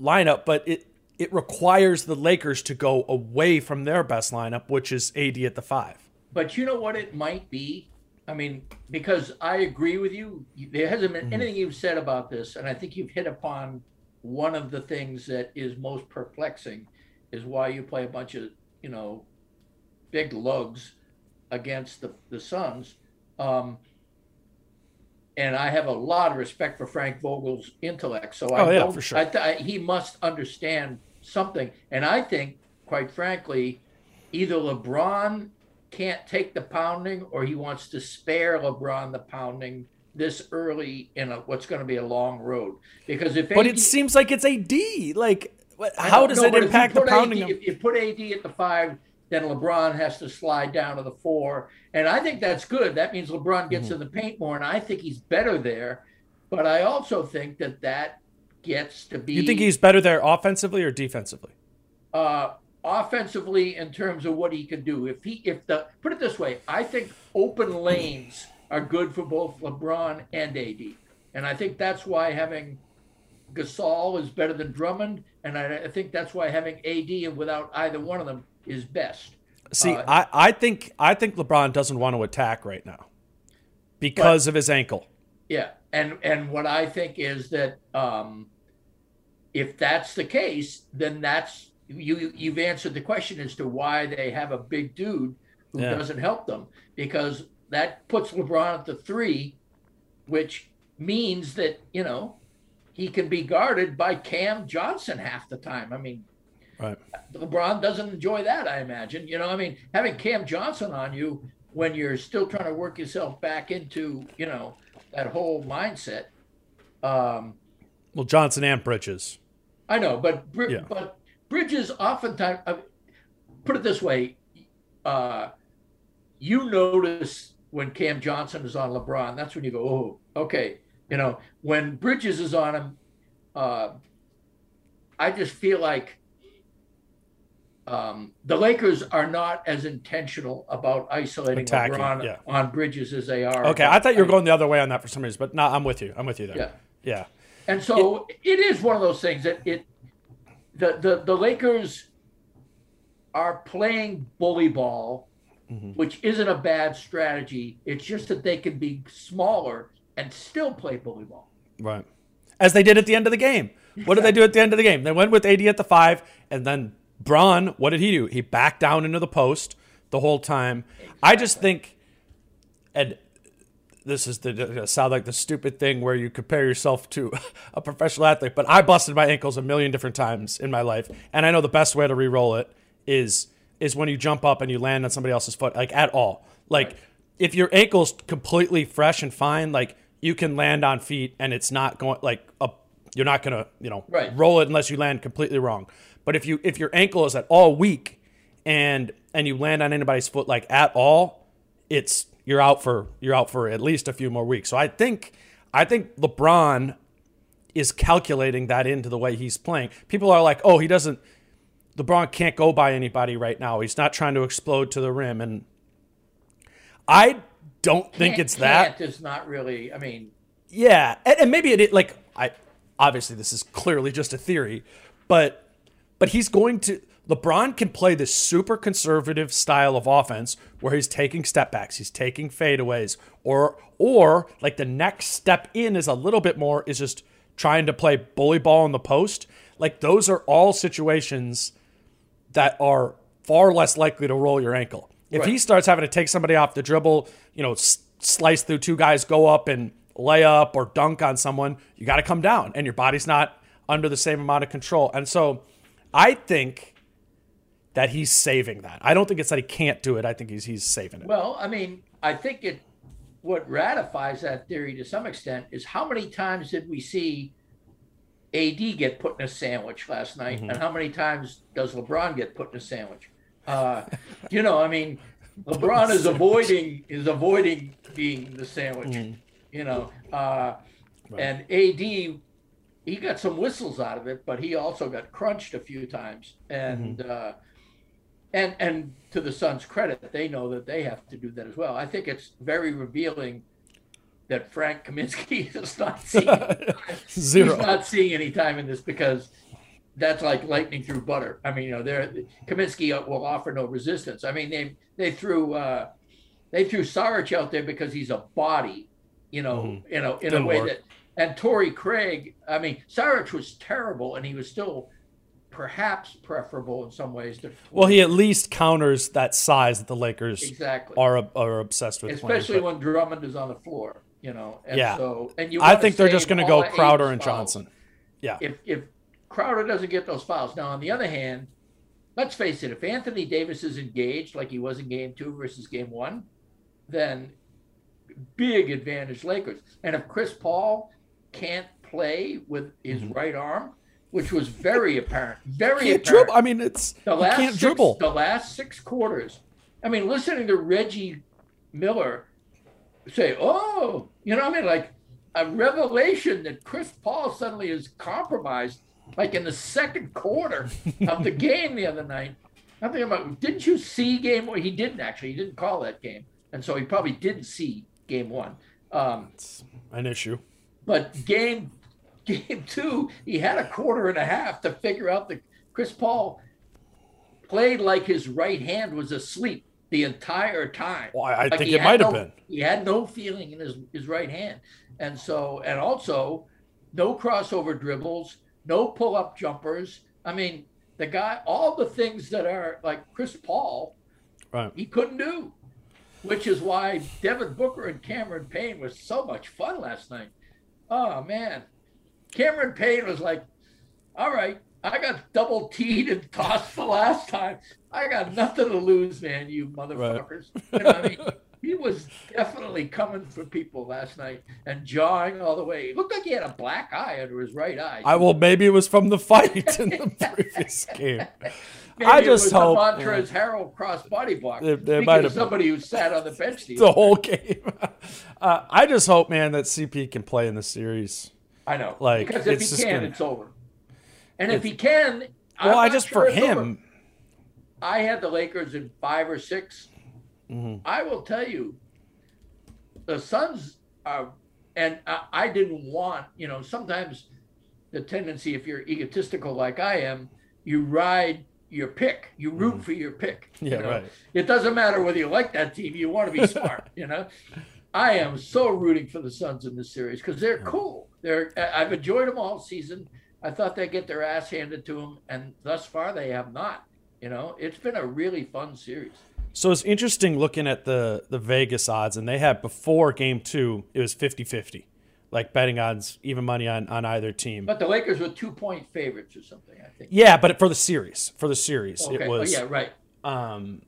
lineup, but it it requires the Lakers to go away from their best lineup, which is AD at the five. But you know what it might be? I mean, because I agree with you. There hasn't Mm-hmm. been anything you've said about this, and I think you've hit upon one of the things that is most perplexing is why you play a bunch of, you know, big lugs against the, the Suns. Um, and I have a lot of respect for Frank Vogel's intellect. So I Oh, yeah, don't- for sure. I th- I, he must understand something. And I think, quite frankly, either LeBron can't take the pounding or he wants to spare LeBron the pounding this early in a, what's going to be a long road. Because if But AD it seems like it's AD. Like, how does know, it but if you impact the pounding? AD, of, if you put AD at the five, then LeBron has to slide down to the four, and I think that's good. That means LeBron Mm-hmm. gets in the paint more, and I think he's better there. But I also think that that gets to be you think he's better there offensively or defensively? uh, offensively in terms of what he can do. If he, if the put it this way, I think open lanes are good for both LeBron and AD, and I think that's why having Gasol is better than Drummond, and I, I think that's why having AD and without either one of them is best. See, Uh, I, I think I think LeBron doesn't want to attack right now. because of his ankle. Yeah, and and what I think is that um, if that's the case, then that's you. You've answered the question as to why they have a big dude who Yeah. doesn't help them because that puts LeBron at the three, which means that you know he can be guarded by Cam Johnson half the time. I mean, Right. LeBron doesn't enjoy that, I imagine. You know, I mean, having Cam Johnson on you when you're still trying to work yourself back into, you know, that whole mindset. Um, Well, Johnson and Bridges. I know, but Yeah. but Bridges oftentimes uh, put it this way, uh, you notice when Cam Johnson is on LeBron, that's when you go, oh, okay. You know, when Bridges is on him, uh, I just feel like um, the Lakers are not as intentional about isolating Attacking, LeBron yeah. on Bridges as they are. Okay, I thought you were going the other way on that for some reason, but no, I'm with you. I'm with you there. Yeah. Yeah. And so it is one of those things that it the the, the Lakers are playing bully ball, mm-hmm. which isn't a bad strategy. It's just that they can be smaller and still play bully ball. Right. As they did at the end of the game. What did they do at the end of the game? They went with AD at the five, and then Bron, what did he do? He backed down into the post the whole time. I just think, and this is the sound like the stupid thing where you compare yourself to [LAUGHS] a professional athlete, but I busted my ankles a million different times in my life, and I know the best way to re-roll it is is when you jump up and you land on somebody else's foot, like at all. Like if your ankle's completely fresh and fine, like you can land on feet and it's not going like a you're not gonna you know Right. roll it unless you land completely wrong. But if you if your ankle is at all weak and and you land on anybody's foot like at all, it's you're out for you're out for at least a few more weeks. So I think I think LeBron is calculating that into the way he's playing. People are like, "Oh, he doesn't LeBron can't go by anybody right now. He's not trying to explode to the rim." And I don't think Can't- it's that. Is not really. I mean, Yeah, and, and maybe it like I obviously this is clearly just a theory, but but he's going to LeBron can play this super conservative style of offense where he's taking step backs, he's taking fadeaways, or or like the next step in is a little bit more is just trying to play bully ball in the post. Like those are all situations that are far less likely to roll your ankle. If he starts having to take somebody off the dribble, you know, s- slice through two guys, go up and lay up or dunk on someone, you got to come down and your body's not under the same amount of control. And so I think that he's saving that. I don't think it's that he can't do it. I think he's he's saving it. well, I mean, I think it. What ratifies that theory to some extent is how many times did we see AD get put in a sandwich last night, Mm-hmm. and how many times does LeBron get put in a sandwich? Uh, you know, I mean, LeBron is avoiding is avoiding being the sandwich. Mm-hmm. You know, uh, and AD he got some whistles out of it, but he also got crunched a few times, and Mm-hmm. uh, and and to the Suns' credit, they know that they have to do that as well. I think it's very revealing that Frank Kaminsky [LAUGHS] is not seeing [LAUGHS] Zero. he's not seeing any time in this because that's like lightning through butter. I mean, you know, there Kaminsky will offer no resistance. I mean, they they threw uh, they threw Saric out there because he's a body, you know, you know, in Didn't a way work. that. And Torrey Craig, I mean, Saric was terrible, and he was still perhaps preferable in some ways. To, Well, he at least counters that size that the Lakers exactly, are are obsessed with. especially but- when Drummond is on the floor, you know. And Yeah. So, and you I think they're just going to go Crowder and fouls. Johnson. Yeah. if if Crowder doesn't get those fouls. Now, on the other hand, let's face it, if Anthony Davis is engaged like he was in game two versus game one, then big advantage Lakers. And if Chris Paul can't play with his mm-hmm. right arm, which was very apparent, very apparent. dribble. I mean, it's The last can't six, dribble. The last six quarters. I mean, listening to Reggie Miller say, "Oh, you know, what I mean, like a revelation that Chris Paul suddenly is compromised, like in the second quarter of the [LAUGHS] game the other night." I'm thinking about, didn't you see game one? He didn't actually. He didn't call that game, and so he probably didn't see game one. Um, it's An issue. but game game two, he had a quarter and a half to figure out that Chris Paul played like his right hand was asleep the entire time. Well, I- I think it might have no- been. He had no feeling in his, his right hand. And so, and also, no crossover dribbles, no pull up jumpers. I mean, the guy, all the things that are like Chris Paul, Right. he couldn't do, which is why Devin Booker and Cameron Payne was so much fun last night. Oh, man. Cameron Payne was like, all right, I got double teed and tossed the last time. I got nothing to lose, man, you motherfuckers. You know what I mean? [LAUGHS] He was definitely coming for people last night and jawing all the way. He looked like he had a black eye under his right eye. I will. Maybe it was from the fight in the [LAUGHS] previous game. [LAUGHS] Maybe I just hope- Montrezl Harrell cross body block. There- there might have somebody who sat on the bench. The The whole game. Uh, I just hope, man, that CP can play in the series. I know. Like, because if it's he can, gonna- it's over. And if he can, Well, I just sure for it's over. him. I had the Lakers in five or 6 Mm-hmm. I will tell you, the Suns are, and I, I didn't want, you know, sometimes the tendency, if you're egotistical like I am, you ride your pick, you root for your pick. you Mm-hmm. Yeah, know? right. It doesn't matter whether you like that team, you want to be [LAUGHS] smart, you know. I am so rooting for the Suns in this series because they're cool. They're I've enjoyed them all season. I thought they'd get their ass handed to them, and thus far they have not. You know, it's been a really fun series. So it's interesting looking at the the Vegas odds, and they had before game two, it was 50 50. Like betting odds, even money on, on either team. But the Lakers were two point favorites or something, I think. yeah, but for the series, for the series, Okay. it was, oh, yeah, right. um,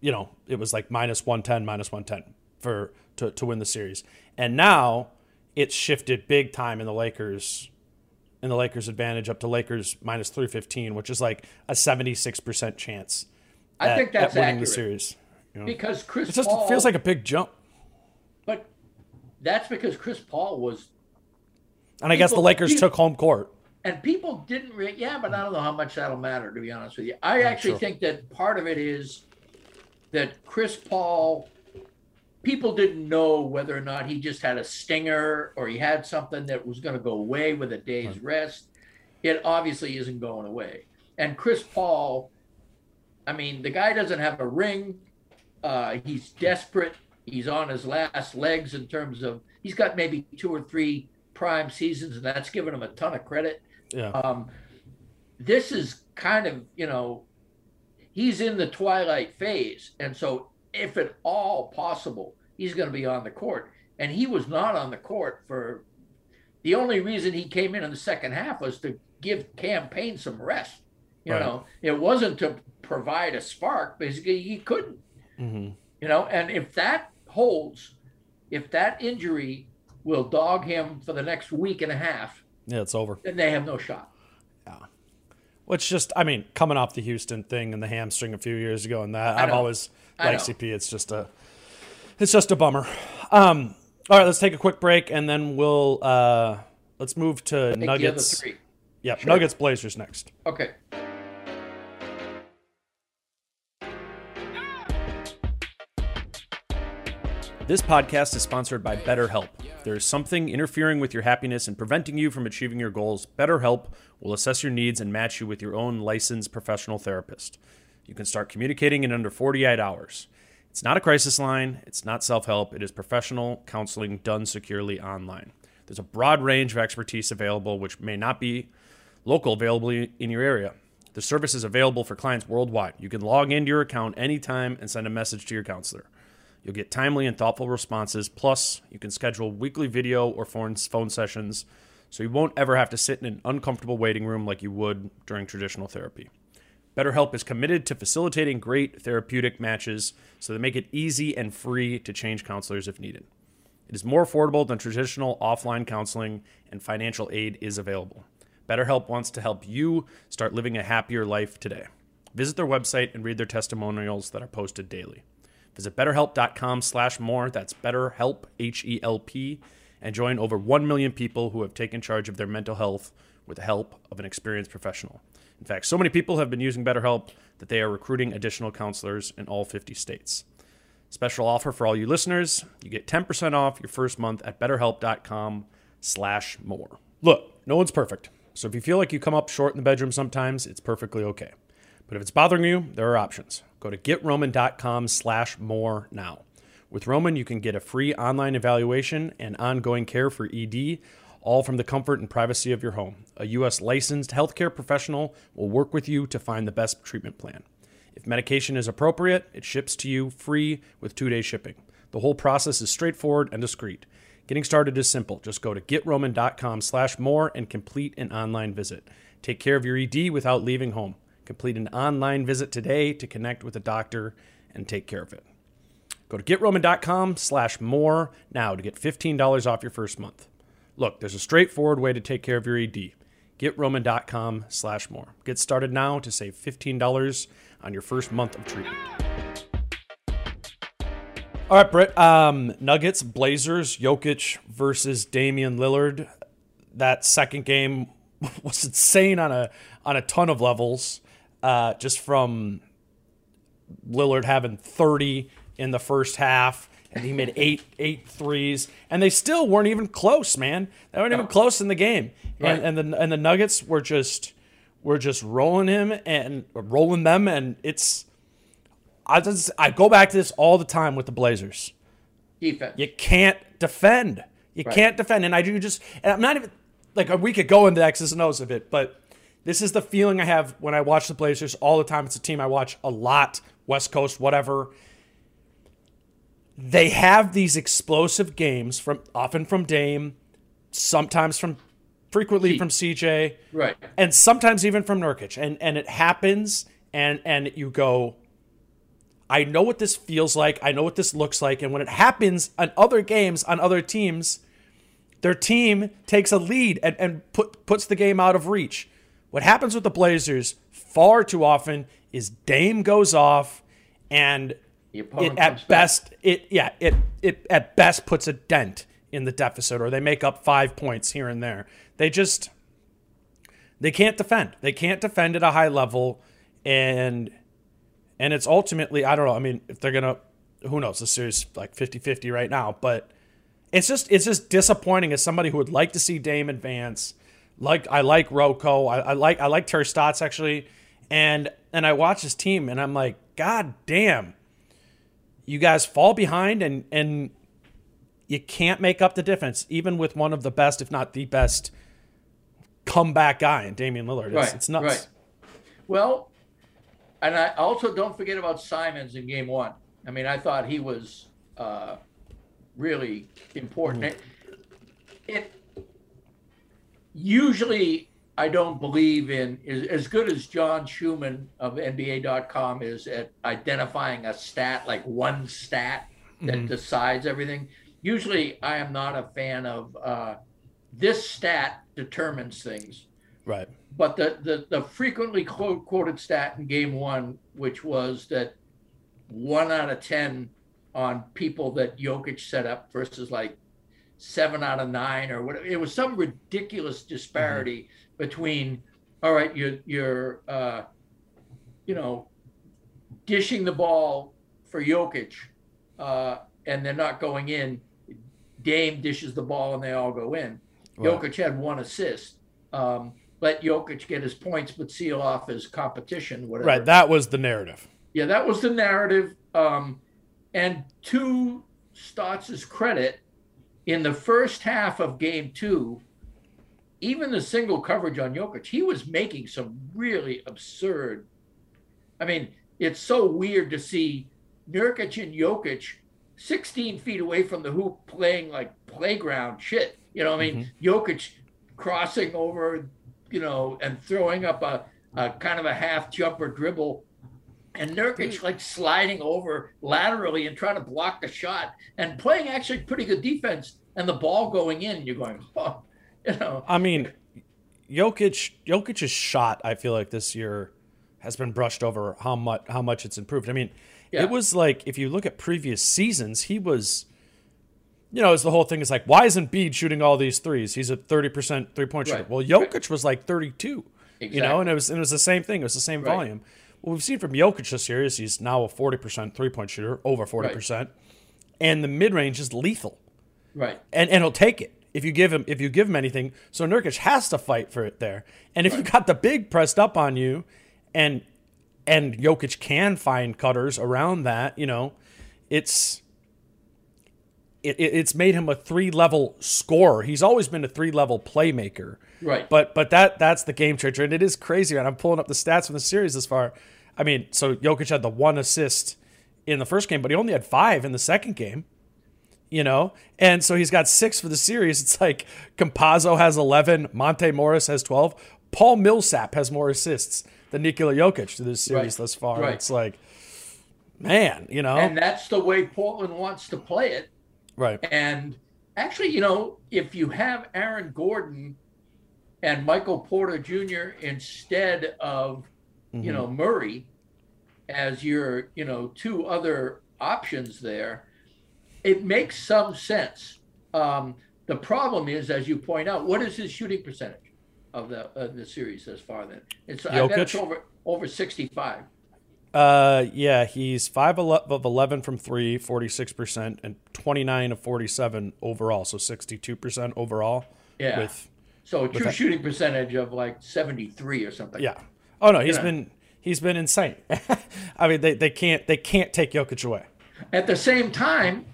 you know, it was like minus 110, minus 110 for to, to win the series. And now it's shifted big time in the Lakers, in the Lakers' advantage up to Lakers minus 315, which is like a 76% chance I think that's at winning accurate the series. You know? because Chris It just Paul feels like a big jump. but that's because Chris Paul was And I guess the Lakers people- took home court. and people didn't re- yeah but i don't know how much that'll matter to be honest with you i actually true. think that part of it is that chris paul people didn't know whether or not he just had a stinger or he had something that was going to go away with a day's rest. It obviously isn't going away. And chris paul i mean the guy doesn't have a ring. Uh, he's desperate. He's on his last legs in terms of he's got maybe two or three prime seasons and that's given him a ton of credit. Yeah. um, this is kind of you know he's in the twilight phase. And so if at all possible he's going to be on the court and he was not on the court for the only reason he came in in the second half was to give Cam Payne some rest you Right. know it wasn't to provide a spark basically he couldn't Mhm. you know and if that holds if that injury will dog him for the next week and a half Yeah, it's over. then they have no shot Yeah. Which just, I mean, coming off the Houston thing and the hamstring a few years ago and that, I've always I liked know. CP. It's just a, it's just a bummer. Um, all right, let's take a quick break and then we'll uh, let's move to Take Nuggets. three. Yep, Sure. Nuggets Blazers next. Okay. This podcast is sponsored by BetterHelp. If there is something interfering with your happiness and preventing you from achieving your goals, BetterHelp will assess your needs and match you with your own licensed professional therapist. You can start communicating in under 48 hours. It's not a crisis line, it's not self help, it is professional counseling done securely online. There's a broad range of expertise available, which may not be local available in your area. The service is available for clients worldwide. You can log into your account anytime and send a message to your counselor. You'll get timely and thoughtful responses. Plus, you can schedule weekly video or phone phone sessions so you won't ever have to sit in an uncomfortable waiting room like you would during traditional therapy. BetterHelp is committed to facilitating great therapeutic matches so they make it easy and free to change counselors if needed. It is more affordable than traditional offline counseling, and financial aid is available. BetterHelp wants to help you start living a happier life today. Visit their website and read their testimonials that are posted daily. Visit betterhelp.com slash more. That's betterhelp, H-E-L-P, and join over 1 million people who have taken charge of their mental health with the help of an experienced professional. In fact, so many people have been using BetterHelp that they are recruiting additional counselors in all 50 states. Special offer for all you listeners. You get 10% off your first month at betterhelp.com slash more. Look, no one's perfect. So if you feel like you come up short in the bedroom sometimes, it's perfectly okay. But if it's bothering you, there are options. Go to getroman.com slash more now. With Roman, you can get a free online evaluation and ongoing care for ED, all from the comfort and privacy of your home. A U.S. licensed healthcare professional will work with you to find the best treatment plan. If medication is appropriate, it ships to you free with two day shipping. The whole process is straightforward and discreet. Getting started is simple. Just go to getroman.com slash more and complete an online visit. Take care of your ED without leaving home. Complete an online visit today to connect with a doctor and take care of it. Go to getroman.com slash more now to get $15 off your first month. Look, there's a straightforward way to take care of your ED. Getroman.com slash more. Get started now to save $15 on your first month of treatment. All right, Britt. Um, Nuggets, Blazers, Jokic versus Damian Lillard. That second game [LAUGHS] was insane on a on a ton of levels. Uh, just from Lillard having 30 in the first half, and he made eight eight threes, and they still weren't even close, man. They weren't even close in the game, Right. and and the and the Nuggets were just were just rolling him and rolling them, and it's. I just I go back to this all the time with the Blazers. Defense. You can't defend. You Right. can't defend. And I do just, and I'm not even, like, we could go into X's and O's of it, but this is the feeling I have when I watch the Blazers all the time. It's a team I watch a lot, West Coast, whatever. They have these explosive games from often from Dame, sometimes from frequently from CJ, Right. and sometimes even from Nurkic. And and it happens and and you go I know what this feels like. I know what this looks like. And when it happens on other games, on other teams, their team takes a lead and, and put, puts the game out of reach. What happens with the Blazers far too often is Dame goes off and it at best it yeah, it it at best puts a dent in the deficit or they make up 5 points here and there. They just they can't defend. They can't defend at a high level and and it's ultimately I don't know. I mean, if they're gonna, who knows? The series like 50-50 right now, but it's just it's just disappointing as somebody who would like to see Dame advance. Like I like Rocco, I, I like I like Terry Stotts actually, and and I watch his team and I'm like, God damn, you guys fall behind and and you can't make up the difference, even with one of the best, if not the best, comeback guy in Damian Lillard. It's, Right. it's nuts. Right. Well, and I also don't forget about Simons in game one. I mean, I thought he was uh, really important. It, it usually I don't believe in is as good as John Schuhmann of NBA.com is at identifying a stat, like one stat that decides everything. Usually, I am not a fan of uh, this stat determines things. Right. But the, the, the frequently quote, quoted stat in game one, which was that one out of 10 on people that Jokic set up versus like seven out of nine or whatever. It was some ridiculous disparity between, all right, you're, you're uh, you know, dishing the ball for Jokic uh, and they're not going in. Dame dishes the ball and they all go in. Right. Jokic had one assist. Um, let Jokic get his points, but seal off his competition, whatever. Right. That was the narrative. Yeah, that was the narrative. Um, and to Stotts' credit, in the first half of game two, even the single coverage on Jokic, he was making some really absurd. I mean, it's so weird to see Nurkic and Jokic 16 feet away from the hoop playing like playground shit. You know, I mean, mm-hmm. Jokic crossing over, you know, and throwing up a, a kind of a half jumper dribble and Nurkic like sliding over laterally and trying to block the shot and playing actually pretty good defense and the ball going in. You're going, oh, [LAUGHS] you know, I mean, Jokic Jokic's shot, I feel like this year has been brushed over how much how much it's improved. I mean, Yeah. it was like if you look at previous seasons, he was you know, it's the whole thing is like, why isn't Bede shooting all these threes? He's a thirty percent three point shooter. Right. Well, Jokic was like thirty two. You know, and it was and it was the same thing. It was the same Right. volume. What we've seen from Jokic this year is he's now a forty percent three point shooter, over forty percent, and the mid range is lethal right. and and he'll take it if you give him if you give him anything. So Nurkic has to fight for it there. And if you got the big pressed up on you, and and Jokic can find cutters around that, you know, it's it, it's made him a three level scorer. He's always been a three level playmaker. Right. But but that that's the game changer, and it is crazy. And I'm pulling up the stats from the series this far. I mean, so Jokic had the one assist in the first game, but he only had five in the second game. You know, and so he's got six for the series. It's like Campazzo has eleven, Monte Morris has twelve, Paul Millsap has more assists than Nikola Jokic to this series Right. thus far. Right. It's like, man, you know, And that's the way Portland wants to play it. right? And actually, you know, if you have Aaron Gordon and Michael Porter Jr. instead of, you mm-hmm. know, Murray as your, you know, two other options there, it makes some sense. Um, the problem is, as you point out, what is his shooting percentage of the of the series thus far? Then it's I bet it's over over sixty five. Uh, yeah, he's five of eleven from three, 46 percent, and twenty nine of forty seven overall, so sixty two percent overall. Yeah. With So a true that- shooting percentage of like seventy three or something. yeah. Oh no, he's Yeah. been he's been insane. [LAUGHS] I mean, they, they can't they can't take Jokic away. At the same time,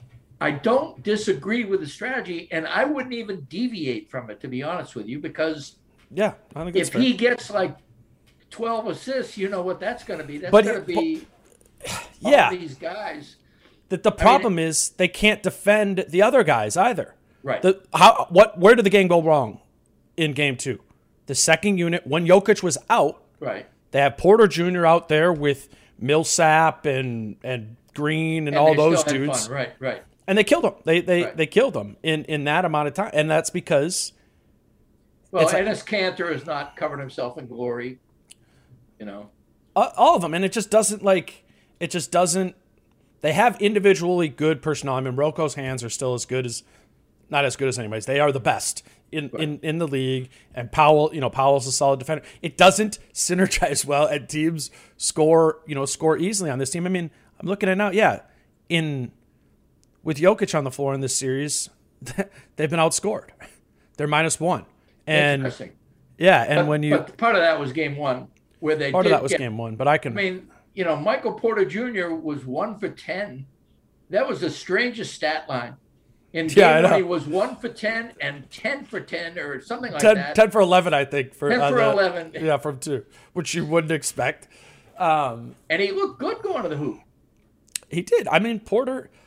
I don't disagree with the strategy, and I wouldn't even deviate from it, to be honest with you, because Yeah, I if fair. he gets like 12 assists, you know what that's going to be. That's going to be all yeah, these guys. the, the problem is they can't defend the other guys either. Right. The how what where did the game go wrong in game two? The second unit when Jokic was out, right. They have Porter Jr. out there with Millsap and and Green and, And all those dudes, fun. Right, right. And they killed them. They they Right. they killed them in in that amount of time, and that's because Well, like- Enes Kanter has not covered himself in glory. You know, all of them, and it just doesn't like it just doesn't. They have individually good personnel. I mean, Roko's hands are still as good as not as good as anybody's. They are the best in, in, in the league. And Powell, you know, Powell's a solid defender. It doesn't synergize [LAUGHS] well, and teams score, you know, score easily on this team. I mean, I'm looking at it now. Yeah, in with Jokic on the floor in this series, [LAUGHS] they've been outscored. They're minus one, and interesting. yeah, and But, when you part of that was game one, where they part of that was get- game one, but I can I mean, you know, Michael Porter Jr. was one for ten. That was the strangest stat line. In game Yeah, one, he was one for ten and ten for ten, or something like 10, that. 10 for 11, I think. For, 10 uh, for the- 11. [LAUGHS] Yeah, from two, which you wouldn't expect. Um, And he looked good going to the hoop. he did. I mean, Porter, uh,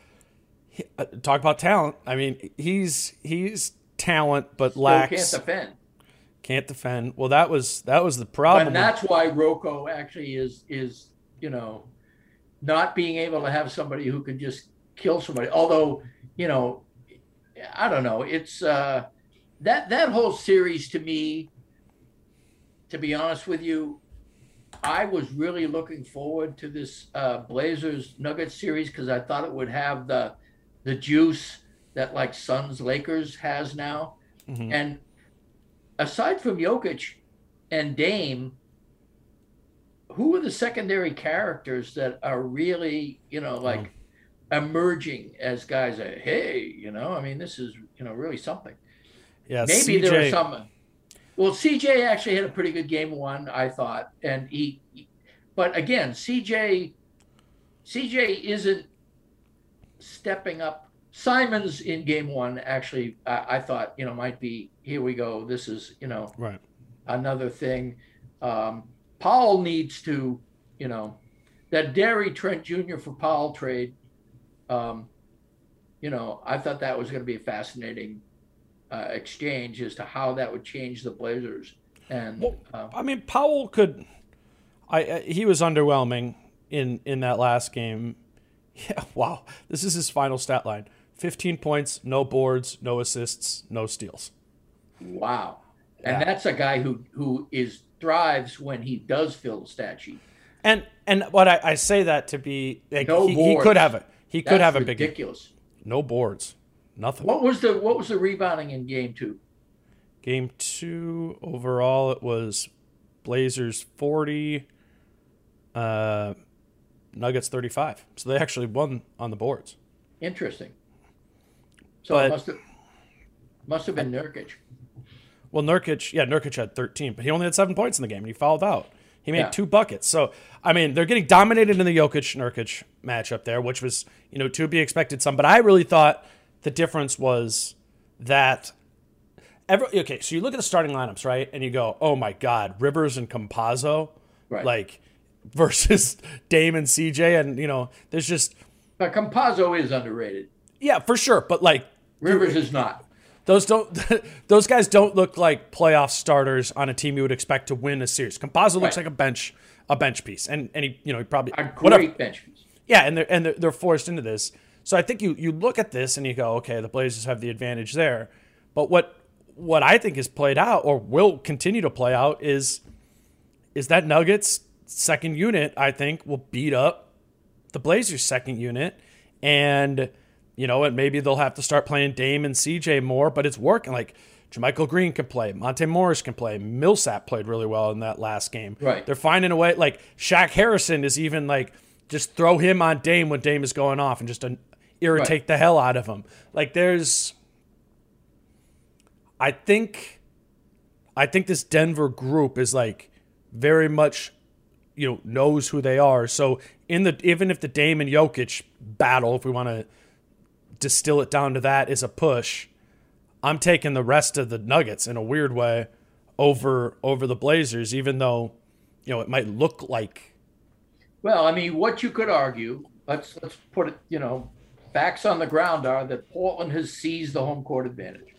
talk about talent. I mean, he's he's talent, but lacks, can't defend. can't, defend. defend. Well, that was that was the problem. And that's why Rocco actually is is you know not being able to have somebody who can just kill somebody. Although you know, I don't know. It's uh, that that whole series to me. To be honest with you, I was really looking forward to this uh, Blazers Nuggets series because I thought it would have the the juice that like Suns Lakers has now. Mhm. And aside from Jokic and Dame, who are the secondary characters that are really, you know, like emerging as guys that, hey, you know, I mean, this is, you know, really something. yeah, Maybe CJ, there are some. Well, CJ actually had a pretty good game one, I thought, and he. But again, CJ, CJ isn't stepping up. Simons in game one actually, I, I thought, you know, might be here we go. This is, you know, right. another thing. Um, Powell needs to, you know, that Gary Trent Jr. for Powell trade. Um, you know, I thought that was going to be a fascinating uh, exchange as to how that would change the Blazers. And Well, uh, I mean, Powell could. I uh, he was underwhelming in in that last game. [LAUGHS] Yeah, wow. This is his final stat line: fifteen points, no boards, no assists, no steals. wow, and Yeah. that's a guy who who is thrives when he does fill the stat sheet. And and what I, I say that to be like, No he, he could have it. He could That's have a big ridiculous. No boards, nothing. What was the what was the rebounding in game two? Game two overall, it was Blazers forty, uh, Nuggets thirty five. So they actually won on the boards. Interesting. So But- it must have must have been Nurkic. Well, Nurkic, yeah, Nurkic had 13, but he only had seven points in the game, and he fouled out. He made Yeah. two buckets. So I mean, they're getting dominated in the Jokic Nurkic matchup there, which was you know to be expected. Some, but I really thought the difference was that. Every, okay, so you look at the starting lineups, right, and you go, "Oh my God, Rivers and Campazzo, Right. like versus [LAUGHS] Dame and CJ, and you know, there's just But Campazzo is underrated. yeah, for sure, but like Rivers is not. those don't [LAUGHS] those guys don't look like playoff starters on a team you would expect to win a series. Campazzo looks like a bench a bench piece, and and he you know he probably A great whatever. bench piece. Yeah, and they're and they're, they're forced into this. So I think you you look at this and you go, okay, the Blazers have the advantage there. But what what I think is played out or will continue to play out is is that Nuggets second unit I think will beat up the Blazers second unit and you know, and maybe they'll have to start playing Dame and CJ more, but it's working. Like JaMychal Green can play, Monte Morris can play, Millsap played really well in that last game. Right. They're finding a way. Like Shaq Harrison is even like just throw him on Dame when Dame is going off and just uh, irritate Right. the hell out of him. Like there's, I think, I think this Denver group is like very much, you know, knows who they are. So in the even if the Dame and Jokic battle, if we want to distill it down to that, is a push. I'm taking the rest of the Nuggets in a weird way over over the Blazers, even though you know it might look like Well, I mean, what you could argue, let's let's put it, you know, facts on the ground are that Portland has seized the home court advantage.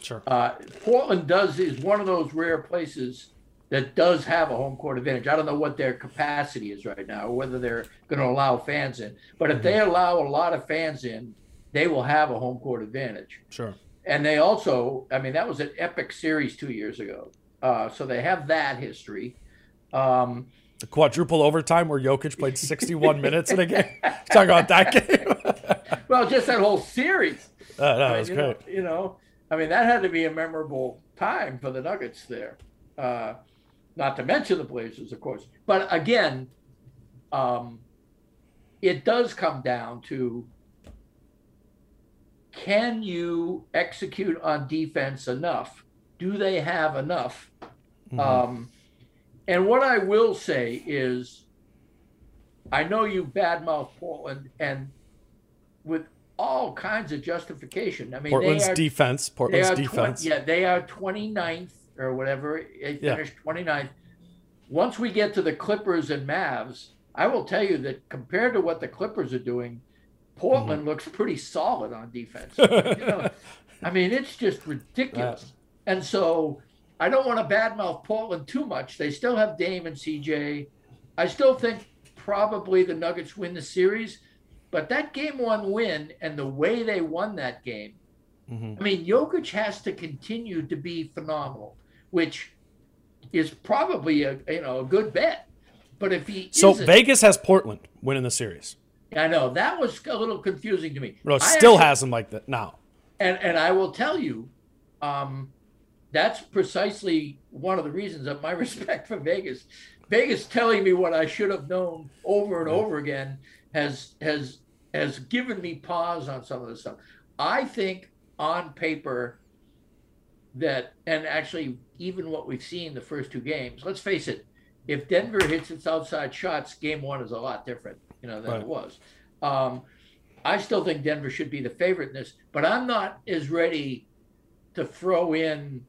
sure. Uh, Portland does is one of those rare places that does have a home court advantage. I don't know what their capacity is right now, or whether they're going to allow fans in. But if they allow a lot of fans in, they will have a home court advantage. Sure. And they also, I mean, that was an epic series two years ago. Uh, so they have that history. Um, The quadruple overtime where Jokic played 61 [LAUGHS] minutes in a game. Talk about that game. [LAUGHS] well, just that whole series. Uh, that I mean, was you great. Know, you know, I mean, that had to be a memorable time for the Nuggets there. Uh, not to mention the Blazers, of course. But again, um, it does come down to can you execute on defense enough? Do they have enough? Um, and what I will say is, I know you badmouth Portland, and with all kinds of justification. I mean, Portland's are, defense. Portland's defense. Yeah, they are 29th or whatever. They Yeah. finished 29th. Once we get to the Clippers and Mavs, I will tell you that compared to what the Clippers are doing, Portland Mm-hmm. looks pretty solid on defense. [LAUGHS] you know, I mean, it's just ridiculous. And so I don't want to badmouth Portland too much. They still have Dame and CJ. I still think probably the Nuggets win the series, but that game one win and the way they won that game, I mean, Jokic has to continue to be phenomenal, which is probably a you know a good bet. But if he So Vegas has Portland winning the series. I know that was a little confusing to me. Still actually- has them like that now. and and I will tell you, um, that's precisely one of the reasons of my [LAUGHS] respect for Vegas. Vegas telling me what I should have known over and over again has has has given me pause on some of this stuff. I think on paper that and actually even what we've seen the first two games, let's face it, if Denver hits its outside shots, game one is a lot different, you know, than Right. it was. Um, I still think Denver should be the favorite in this, but I'm not as ready to throw in.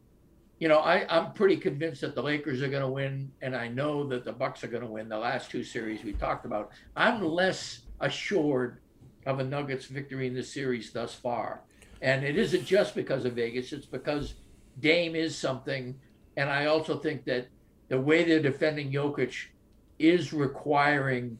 You know, I, I'm pretty convinced that the Lakers are going to win, and I know that the Bucks are going to win the last two series we talked about. I'm less assured of a Nuggets victory in this series thus far, and it isn't just because of Vegas; it's because Dame is something, and I also think that the way they're defending Jokic is requiring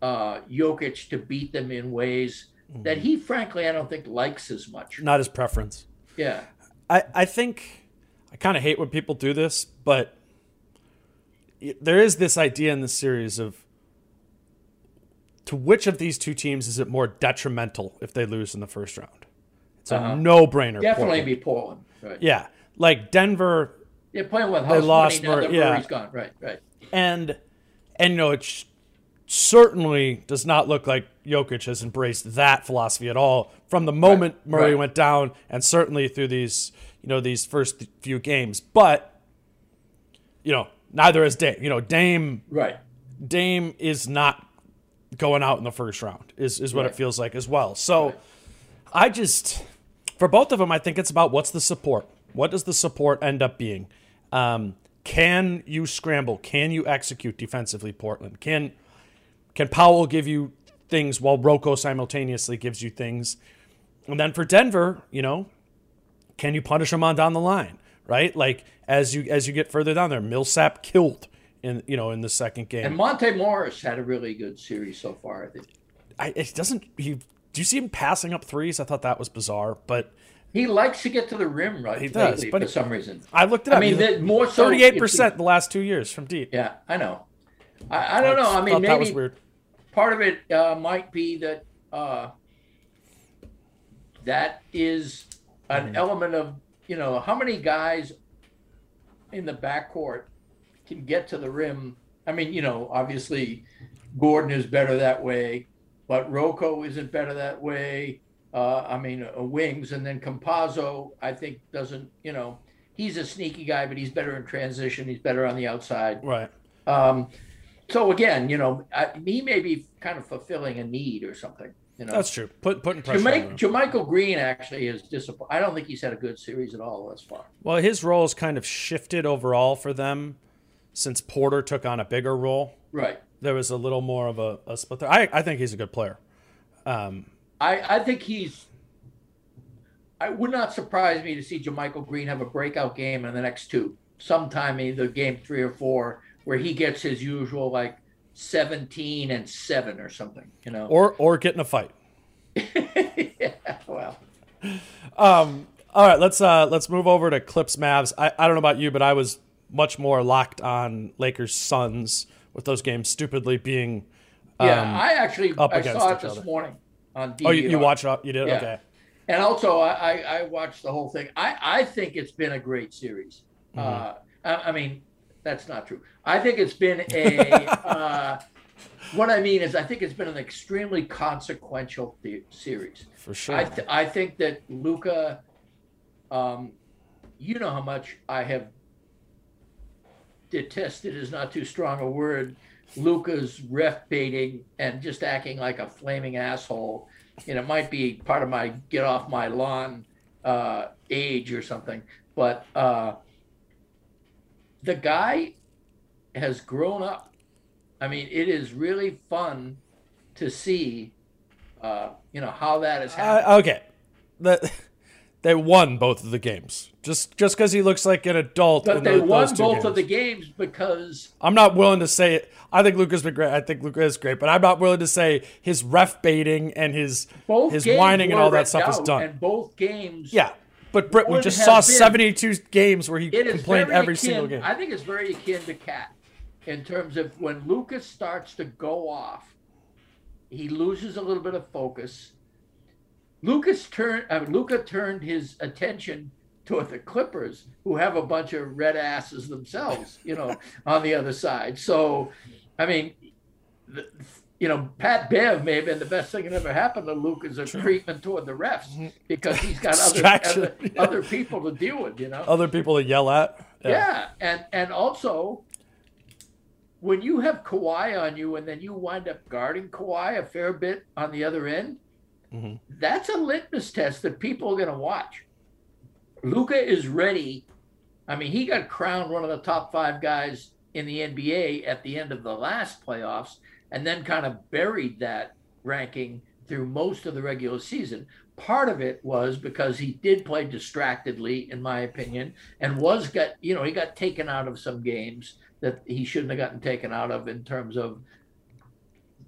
uh, Jokic to beat them in ways that he, frankly, I don't think likes as much. Not his preference. Yeah. I, I think I kind of hate when people do this, but there is this idea in the series of to which of these two teams is it more detrimental if they lose in the first round? It's a Uh-huh. no-brainer. Definitely Portland. be Portland. Right. Yeah, like Denver They're playing with house lost Murray- yeah. Murray's gone. Right, right. and and you know it sh- certainly does not look like Jokic has embraced that philosophy at all from the moment Murray right. went down, and certainly through these you know these first few games. But you know Neither is Dame. You know, Dame Right. Dame is not going out in the first round. Is is what it feels like as well. So I just for both of them, I think it's about what's the support. What does the support end up being? Um, can you scramble? Can you execute defensively, Portland? Can can Powell give you things while Rocco simultaneously gives you things? And then for Denver, you know, can you punish them on down the line? Right, like as you as you get further down there, Millsap killed in you know in the second game. And Monte Morris had a really good series so far. I think I, it doesn't. He, do you see him passing up threes? I thought that was bizarre, but he likes to get to the rim right He does, lately but for some reason. I looked it I mean, that more so thirty-eight percent the last two years from deep. Yeah, I know. I, I don't know. I mean, thought that was maybe weird. part of it uh, might be that uh, that is an Mm-hmm. element of you know how many guys in the backcourt can get to the rim. I mean, you know, obviously Gordon is better that way, but Rocco isn't better that way. Uh, I mean, uh, wings, and then Campazzo, I think doesn't. You know, he's a sneaky guy, but he's better in transition. He's better on the outside. Right. Um, so again, you know, I, he may be kind of fulfilling a need or something. You know, That's true. Put putting pressure. JaMychal. JaMychal Green actually is disappointed. I don't think he's had a good series at all thus far. Well, his role has kind of shifted overall for them since Porter took on a bigger role. Right. There was a little more of a, a split there. I, I think he's a good player. I, I think he's. I would not surprise me to see JaMychal Green have a breakout game in the next two, sometime either game three or four, where he gets his usual like seventeen and seven or something. You know. Or or get in a fight. [LAUGHS] yeah. Well. Um, all right, let's uh let's move over to Clips Mavs. I, I don't know about you, but I was much more locked on Lakers Suns with those games stupidly being Yeah, um, I actually up I against saw it this other. morning on DVR. Oh, you, you watched it? You did? Yeah. Okay. And also, I, I, I watched the whole thing. I, I think it's been a great series. Uh, I, I mean, that's not true. I think it's been a. [LAUGHS] uh, what I mean is, I think it's been an extremely consequential the- series. For sure. I, th- I think that Luka, um, you know how much I have detested is not too strong a word. Luka's ref baiting and just acting like a flaming asshole. And it might be part of my get off my lawn uh, age or something. But uh, the guy has grown up. I mean, it is really fun to see, uh, you know, how that is happening. Uh, okay. The, they won both of the games. Just just because he looks like an adult. but they tho- won both of the games. games because I'm not willing to say it. I think Luka's been great. I think Luka is great, but I'm not willing to say his ref baiting and his both his whining and all that stuff is done. And both games, yeah, but Britt, we just saw been- 72 games where he complained every akin, single game. I think it's very akin to KAT in terms of when Lucas starts to go off, he loses a little bit of focus. Lucas turned uh, Luka turned his attention toward the Clippers, who have a bunch of red asses themselves, you know, [LAUGHS] on the other side. So, I mean, the, you know, Pat Bev may have been the best thing that ever happened to Luke as a treatment toward the refs because he's got [LAUGHS] other, other, yeah. other people to deal with, you know. Other people to yell at. Yeah. and and also when you have Kawhi on you and then you wind up guarding Kawhi a fair bit on the other end, Mm-hmm. that's a litmus test that people are going to watch. Luka is ready. I mean, he got crowned one of the top five guys in the NBA at the end of the last playoffs, and then kind of buried that ranking through most of the regular season. Part of it was because he did play distractedly, in my opinion, and was got you know he got taken out of some games that he shouldn't have gotten taken out of in terms of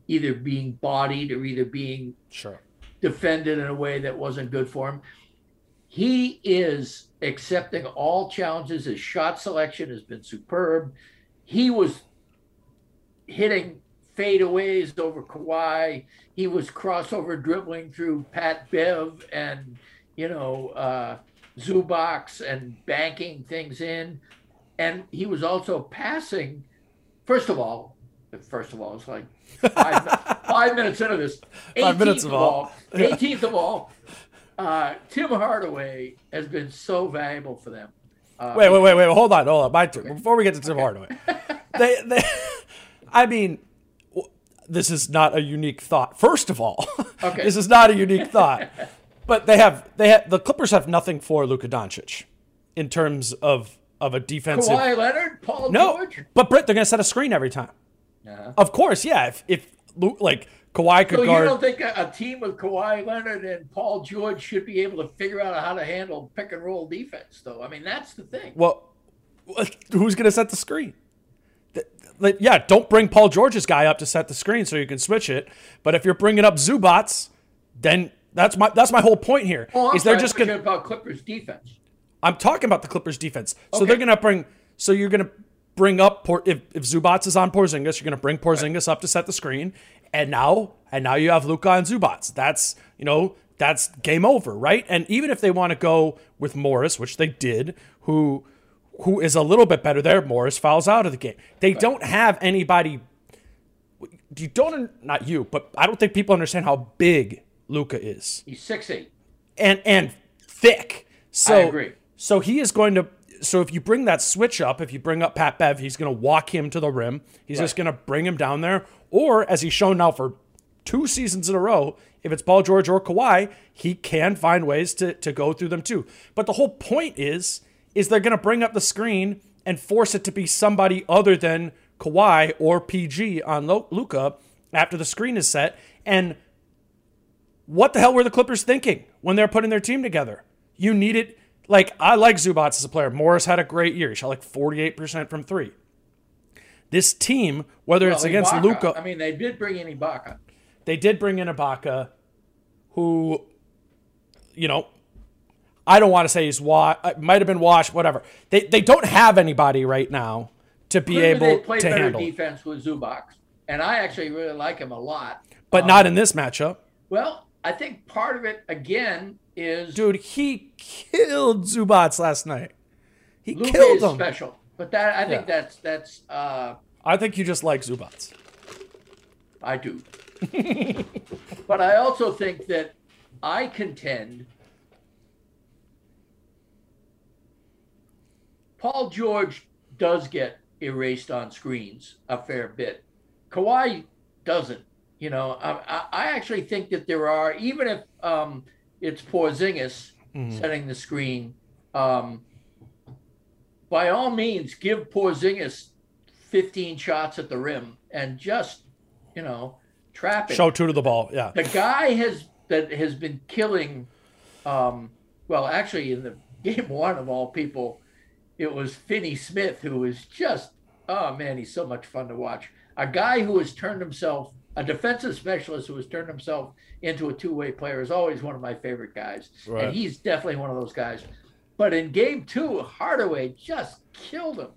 either being bodied or either being Sure. Defended in a way that wasn't good for him. He is accepting all challenges. His shot selection has been superb. He was hitting fadeaways over Kawhi. He was crossover dribbling through Pat Bev and, you know, uh, Zubac and banking things in. And he was also passing, first of all, first of all, it's like five, [LAUGHS] five minutes into this. Five minutes 18th of all. 18th [LAUGHS] of all, uh, Tim Hardaway has been so valuable for them. Uh, Wait, wait, wait, wait. Hold on, hold on. My turn. Before we get to Tim Hardaway, they, they, [LAUGHS] I mean, this is not a unique thought. First of all, Okay. this is not a unique thought. But they have they have the Clippers have nothing for Luka Doncic in terms of of a defensive. Kawhi Leonard, Paul no, George. but Britt, they're going to set a screen every time. Uh-huh. Of course, yeah. If if like Kawhi could So you don't think a, a team with Kawhi Leonard and Paul George should be able to figure out how to handle pick and roll defense, though? I mean, that's the thing. well, who's going to set the screen? Yeah, don't bring Paul George's guy up to set the screen so you can switch it. But if you're bringing up Zubac, then that's my that's my whole point here. Oh, I'm is they're just I thought you going were about Clippers defense. I'm talking about the Clippers defense. So Okay. they're going to bring. So you're going to bring up Por, if if Zubac is on Porzingis, you're going to bring Porzingis up to set the screen, and now and now you have Luka and Zubac. That's you know that's game over, right? And even if they want to go with Morris, which they did, who who is a little bit better there, Morris fouls out of the game. They don't have anybody. You don't not you, but I don't think people understand how big Luka is He's six eight. and and thick. So I agree. So he is going to. So if you bring that switch up, if you bring up Pat Bev, he's going to walk him to the rim. He's just going to bring him down there. Or as he's shown now for two seasons in a row, if it's Paul George or Kawhi, he can find ways to to go through them too. But the whole point is, is they're going to bring up the screen and force it to be somebody other than Kawhi or PG on Luka after the screen is set. And what the hell were the Clippers thinking when they're putting their team together? You needed, like, I like Zubac as a player. Morris had a great year. He shot like 48% from three. This team, whether it's against Luka, I mean, they did bring in Ibaka. they did bring in Ibaka, who, you know, I don't want to say he's washed, uh, might have been washed, whatever. They, they don't have anybody right now to be Clearly, they able played to better handle, defense with Zubac, and I actually really like him a lot. but um, not in this matchup. Well, I think part of it again is Dude, he killed Zubac last night. He Luka killed him. special. But that I think Yeah. that's that's uh, I think you just like Zubac. I do. [LAUGHS] but I also think that I contend Paul George does get erased on screens a fair bit. Kawhi doesn't. You know, I- I actually think that there are, even if um, it's Porzingis setting the screen, um, by all means, give Porzingis 15 shots at the rim and just, you know, trap it Show two to the ball. Yeah. the guy has that has been killing um well actually in the [LAUGHS] game one of all people it was Finney Smith who was just oh man he's so much fun to watch a guy who has turned himself a defensive specialist who has turned himself into a two-way player is always one of my favorite guys Right. and he's definitely one of those guys but in game two Hardaway just killed him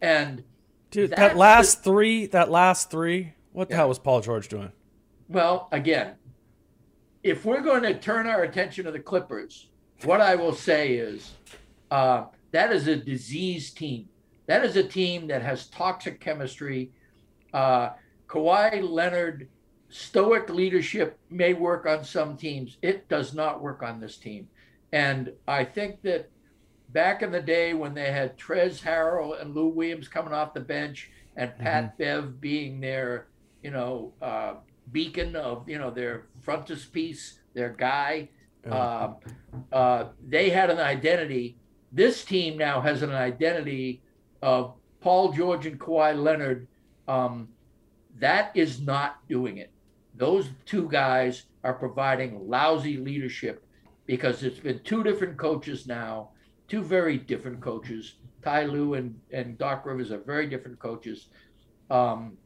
and Dude, that last three, that last three, what the hell was Paul George doing? Well, again, if we're going to turn our attention to the Clippers, what I will say is uh, that is a disease team. That is a team that has toxic chemistry. Uh, Kawhi Leonard, stoic leadership may work on some teams. It does not work on this team. And I think that back in the day when they had Trez Harrell and Lou Williams coming off the bench and Pat Bev being their, you know, uh, beacon of, you know, their frontispiece, their guy, um, uh, they had an identity. This team now has an identity of Paul George and Kawhi Leonard. Um, that is not doing it. Those two guys are providing lousy leadership because it's been two different coaches now, two very different coaches. Ty Lue and, and Doc Rivers are very different coaches. Um,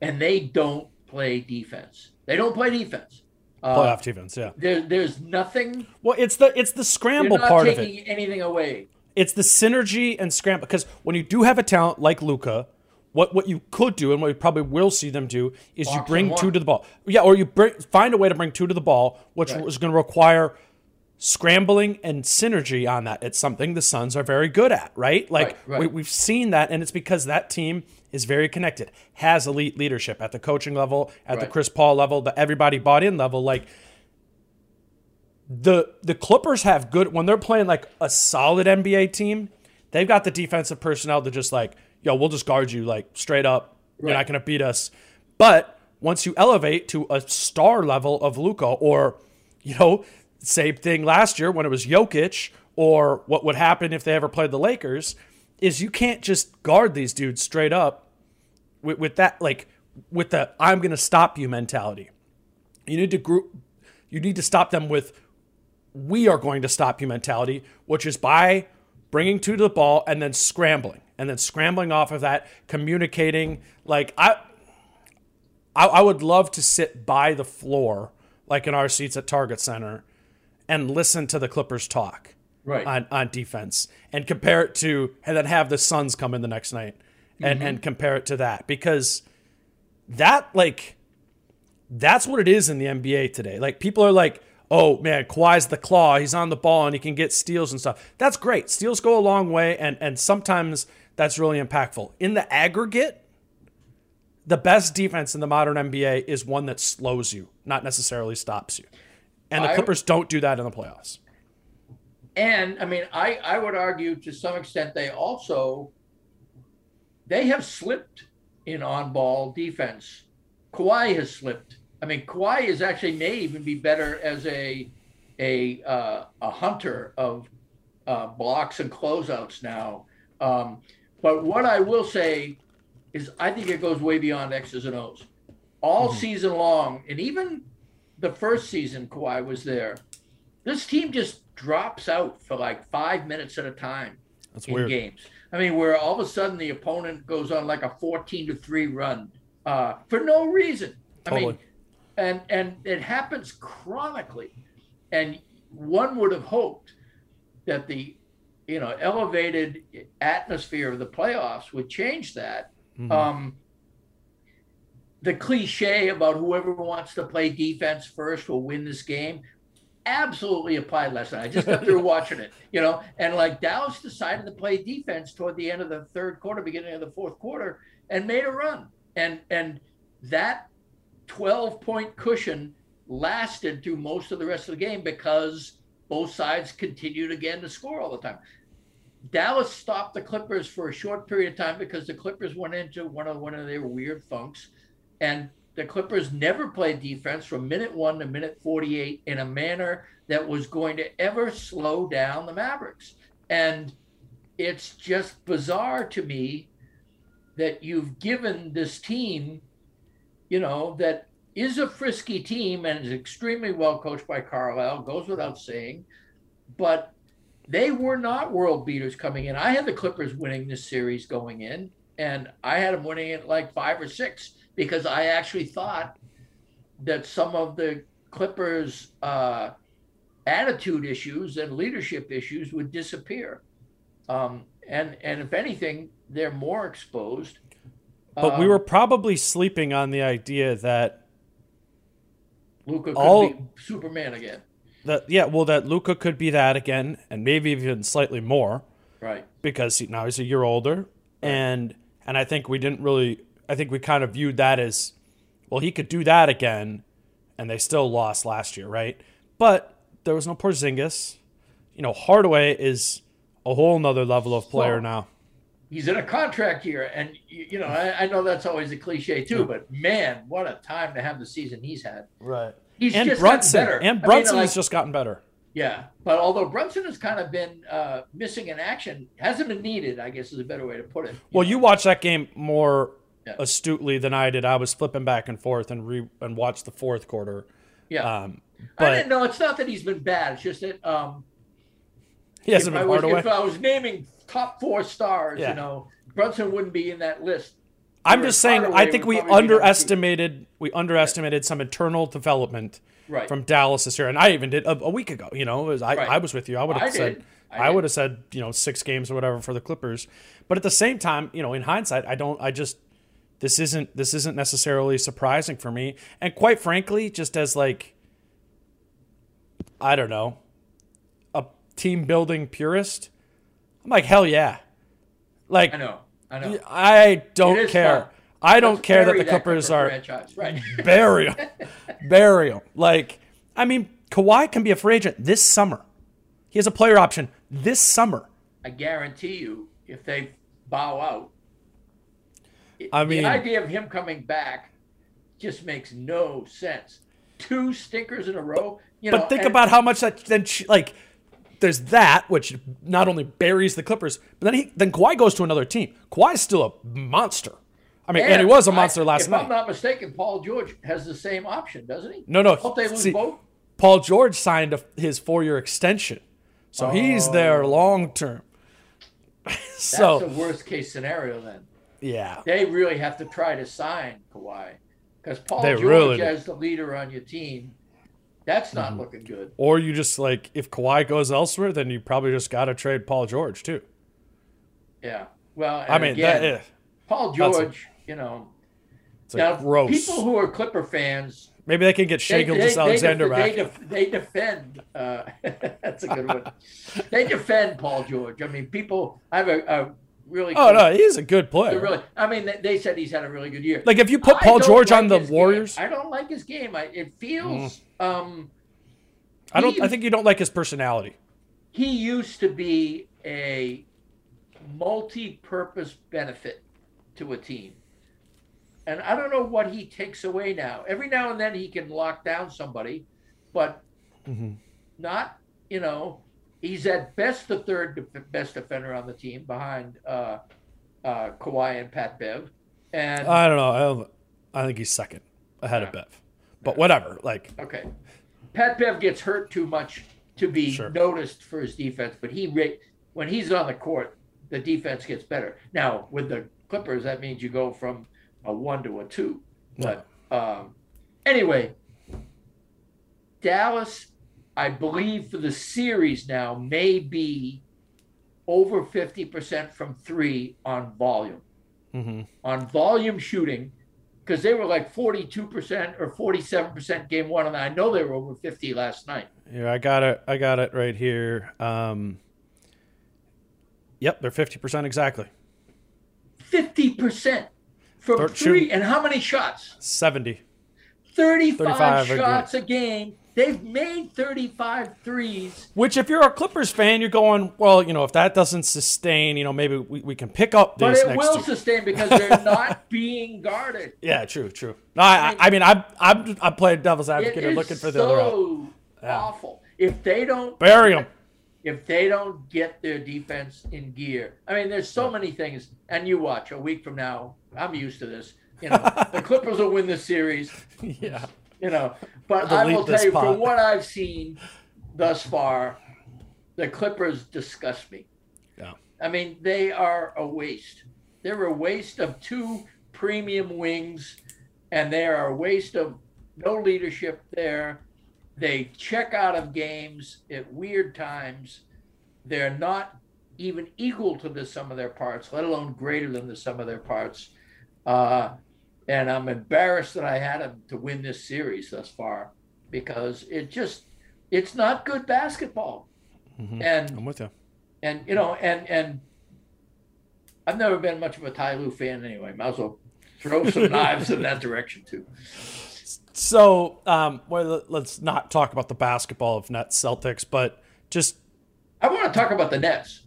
and they don't play defense. They don't play defense. Uh, Playoff defense, yeah. there, there's nothing. Well, it's the it's the scramble not part of taking it. anything away. It's the synergy and scramble because when you do have a talent like Luka, what what you could do and what you probably will see them do is you bring two to the ball. Yeah, or you bring, find a way to bring two to the ball, which Right. is going to require scrambling and synergy on that. It's something the Suns are very good at, right? Like Right, right. We, we've seen that, and it's because that team is very connected, has elite leadership at the coaching level, at the Chris Paul level, the everybody bought in level. Like the the Clippers have good when they're playing like a solid NBA team. They've got the defensive personnel to just like yo, we'll just guard you like straight up. You're not going to beat us. But once you elevate to a star level of Luka, or you know, same thing last year when it was Jokic, or what would happen if they ever played the Lakers, is you can't just guard these dudes straight up with, with that like with the I'm going to stop you mentality. You need to group. You need to stop them with we are going to stop you mentality, which is by bringing two to the ball and then scrambling and then scrambling off of that, communicating. Like I, I, I would love to sit by the floor, like in our seats at Target Center, and listen to the Clippers talk Right. on, on defense and compare it to, and then have the Suns come in the next night and, and mm-hmm. compare it to that because that, like, that's what it is in the NBA today. Like, people are like, oh man, Kawhi's the claw. He's on the ball and he can get steals and stuff. That's great. Steals go a long way, and, and sometimes that's really impactful. In the aggregate, the best defense in the modern NBA is one that slows you, not necessarily stops you. And the I- Clippers don't do that in the playoffs. And I mean, I, I would argue to some extent they also they have slipped in on-ball defense. Kawhi has slipped. I mean, Kawhi is actually may even be better as a a uh, a hunter of uh, blocks and closeouts now. Um, but what I will say is, I think it goes way beyond X's and O's. All season long, and even the first season Kawhi was there, this team just drops out for like five minutes at a time That's in weird. games. I mean, where all of a sudden the opponent goes on like a 14 to 3 run uh, for no reason. I mean, and and it happens chronically. And one would have hoped that the you know elevated atmosphere of the playoffs would change that. Mm-hmm. Um, the cliche about whoever wants to play defense first will win this game absolutely applied last night. I just got through [LAUGHS] watching it, you know, and like Dallas decided to play defense toward the end of the third quarter, beginning of the fourth quarter, and made a run. And and that 12 point cushion lasted through most of the rest of the game because both sides continued again to score all the time. Dallas stopped the Clippers for a short period of time because the Clippers went into one of one of their weird funks, and the Clippers never played defense from minute one to minute 48 in a manner that was going to ever slow down the Mavericks. And it's just bizarre to me that you've given this team, you know, that is a frisky team and is extremely well coached by Carlisle, goes without saying, but they were not world beaters coming in. I had the Clippers winning this series going in, and I had them winning it like five or six because I actually thought that some of the Clippers' uh, attitude issues and leadership issues would disappear. Um, and and if anything, they're more exposed. But we Um, were probably sleeping on the idea that Luka could all- be Superman again, that yeah, well, that Luka could be that again, and maybe even slightly more right? because he, now he's a year older, and and I think we didn't really, I think we kind of viewed that as, well, he could do that again, and they still lost last year, right? But there was no Porzingis, you know, Hardaway is a whole nother level of player Well, now. He's in a contract year, and you, you know I, I know that's always a cliche too, but man, what a time to have the season he's had. Right. He's And just gotten Brunson, better. I and mean, Brunson like- has just gotten better. Yeah, but although Brunson has kind of been uh, missing in action, hasn't been needed. I guess is a better way to put it. Well, you watched that game more Yeah. astutely than I did. I was flipping back and forth and re and watched the fourth quarter. yeah. Um, I but didn't know. It's not that he's been bad. It's just that um, he hasn't if, I been was, if I was naming top four stars, Yeah. you know, Brunson wouldn't be in that list. I'm just saying. I think we probably be number two. underestimated we underestimated some internal development Right. from Dallas this year, and I even did a, a week ago. You know, was, I, Right. I was with you. I would have said did. I, I would have said you know six games or whatever for the Clippers, but at the same time, you know, in hindsight, I don't. I just this isn't this isn't necessarily surprising for me, and quite frankly, just as like I don't know, a team building purist, I'm like hell yeah, like I know. I know. I don't care. fun. I don't Let's care that the Clippers Clipper are franchise. right. [LAUGHS] bury him, bury him. Like I mean, Kawhi can be a free agent this summer. He has a player option this summer. I guarantee you, if they bow out, I mean- the idea of him coming back just makes no sense. Two stinkers in a row. You know, But think and- about how much that then like there's that which not only buries the Clippers, but then he then Kawhi goes to another team. Kawhi's still a monster. I mean, and, he was a I- monster last if night. If I'm not mistaken, Paul George has the same option, doesn't he? no, no. Hope they lose see, both. Paul George signed a, his four-year extension, so he's oh. there Oh. long term. [LAUGHS] That's the worst case scenario then. yeah, They really have to try to sign Kawhi because Paul They George really as the leader on your team, that's not Mm-hmm. looking good. or you just like if Kawhi goes elsewhere, then you probably just got to trade Paul George too. Yeah. Well, I mean, again, that, eh, Paul that's a- George, you know, it's now gross. people who are Clipper fans, Maybe they can get Shai they, they, Alexander back. they, def- they defend. Uh, [LAUGHS] that's a good one. they defend Paul George. I mean, people. I have a, a really. oh no, he's a good player. really. I mean, they- said he's had a really good year. Like if you put Paul George like on the his game. Warriors, I don't like his game. I, it feels. Um, I don't. he- I think you don't like his personality. he used to be a multi-purpose benefit to a team. And I don't know what he takes away now. Every now and then he can lock down somebody, but not, you know, he's at best the third best defender on the team behind uh, uh, Kawhi and Pat Bev. And I don't know. I, don't, I think he's second ahead of Bev, but whatever. Like Okay. Pat Bev gets hurt too much to be Sure. noticed for his defense, but he when he's on the court, the defense gets better. Now with the Clippers, that means you go from a one to a two. But um, anyway, Dallas, I believe for the series now may be over fifty percent from three on volume. On volume shooting, because they were like 42% or 47% game one, and I know they were over 50 last night. Yeah, I got it. I got it right here. Um, yep, they're fifty percent exactly. 50% from three. shooting. And how many shots? Seventy. 35, 35 a game. shots a game. They've made 35 threes. Which, if you're a Clippers fan, you're going, well, you know, if that doesn't sustain, you know, maybe we, we can pick up this. But it will two. sustain because they're [LAUGHS] not being guarded. Yeah, true, true. No, I, I, mean, I'm, I'm, I'm playing devil's advocate and looking for the other out. so awful. If they don't Bury them. if they don't get their defense in gear. I mean, there's so many things, and you watch a week from now. I'm used to this. You know, [LAUGHS] the Clippers will win this series. Yeah. You know, but I will tell you, spot. from what I've seen thus far, the Clippers disgust me. Yeah. I mean, they are a waste. They're a waste of two premium wings, and they are a waste of no leadership there. They check out of games at weird times. They're not even equal to the sum of their parts, let alone greater than the sum of their parts. Uh, and I'm embarrassed that I had them to win this series thus far because it just it's not good basketball. I'm And with you. and you know and and I've never been much of a Ty Lue fan anyway. Might as well throw some [LAUGHS] knives in that direction too. So, um, well, let's not talk about the basketball of Nets Celtics, but just I want to talk about the Nets.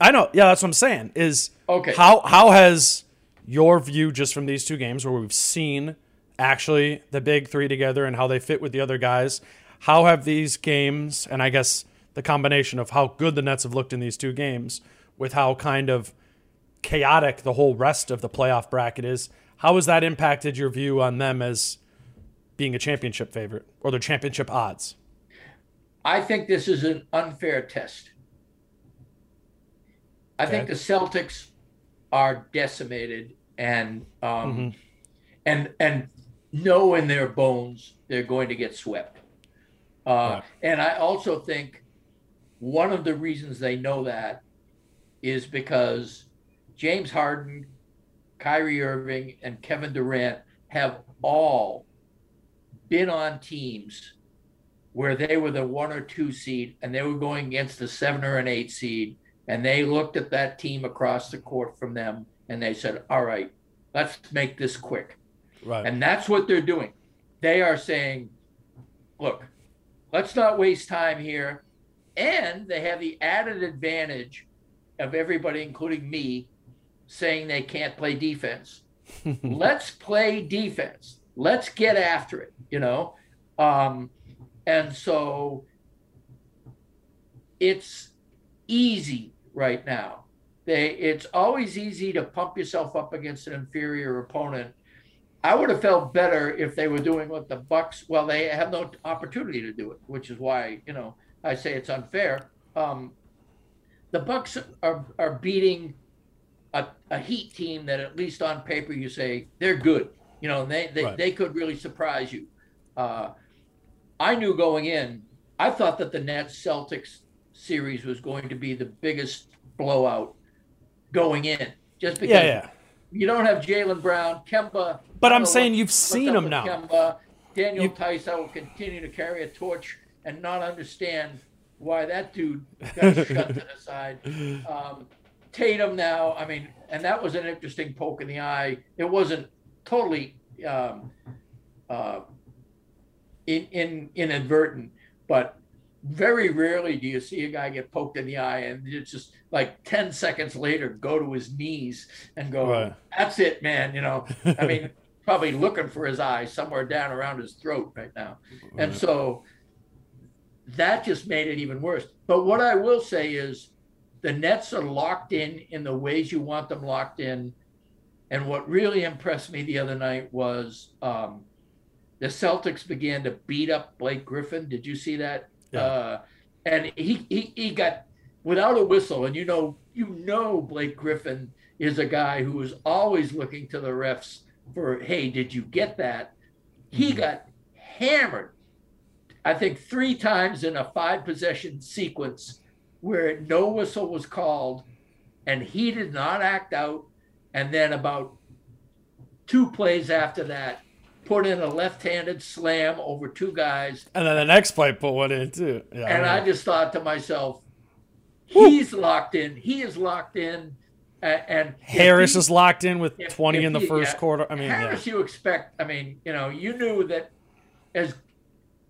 I know, yeah, that's what I'm saying. Is Okay. how how has your view just from these two games where we've seen actually the big three together and how they fit with the other guys? How have these games and I guess the combination of how good the Nets have looked in these two games with how kind of chaotic the whole rest of the playoff bracket is? How has that impacted your view on them as being a championship favorite or their championship odds? I think this is an unfair test. I think the Celtics are decimated and um, and and know in their bones they're going to get swept. Uh, Right. And I also think one of the reasons they know that is because James Harden, Kyrie Irving, and Kevin Durant have all been on teams where they were the one or two seed and they were going against the seven or an eight seed and they looked at that team across the court from them and they said all right let's make this quick Right. and that's what they're doing they are saying look let's not waste time here and they have the added advantage of everybody including me saying they can't play defense [LAUGHS] let's play defense. Let's get after it, you know? Um, and so it's easy right now. They, it's always easy to pump yourself up against an inferior opponent. I would have felt better if they were doing what the Bucks. Well, they have no opportunity to do it, which is why you know I say it's unfair. Um, the Bucks are are beating a, a Heat team that at least on paper you say they're good. You know, they they, Right. they could really surprise you. Uh, I knew going in, I thought that the Nets Celtics series was going to be the biggest blowout going in, just because Yeah, yeah. you don't have Jaylen Brown, Kemba. But I'm saying you've seen him now. Kemba, Daniel You- Theis, I will continue to carry a torch and not understand why that dude got [LAUGHS] shut to the side. Um, Tatum now, I mean, and that was an interesting poke in the eye. It wasn't totally um, uh, in, in inadvertent, but very rarely do you see a guy get poked in the eye and it's just like 10 seconds later go to his knees and go, Right. that's it, man. You know, I mean, [LAUGHS] probably looking for his eye somewhere down around his throat right now. And so that just made it even worse. But what I will say is the Nets are locked in in the ways you want them locked in. And what really impressed me the other night was um, the Celtics began to beat up Blake Griffin. Did you see that? Yeah. Uh, and he, he he got without a whistle, and you know you know Blake Griffin is a guy who is always looking to the refs for hey, did you get that? He got hammered. I think three times in a five possession sequence where no whistle was called, and he did not act out. And then about two plays after that, put in a left-handed slam over two guys And then the next play put one in too. Yeah, and yeah. I just thought to myself, he's locked in. He is locked in. a- And Harris he- is locked in with if- 20 if in the he- first yeah, quarter. I mean, yeah. Harris, you expect. I mean, you know, you knew that as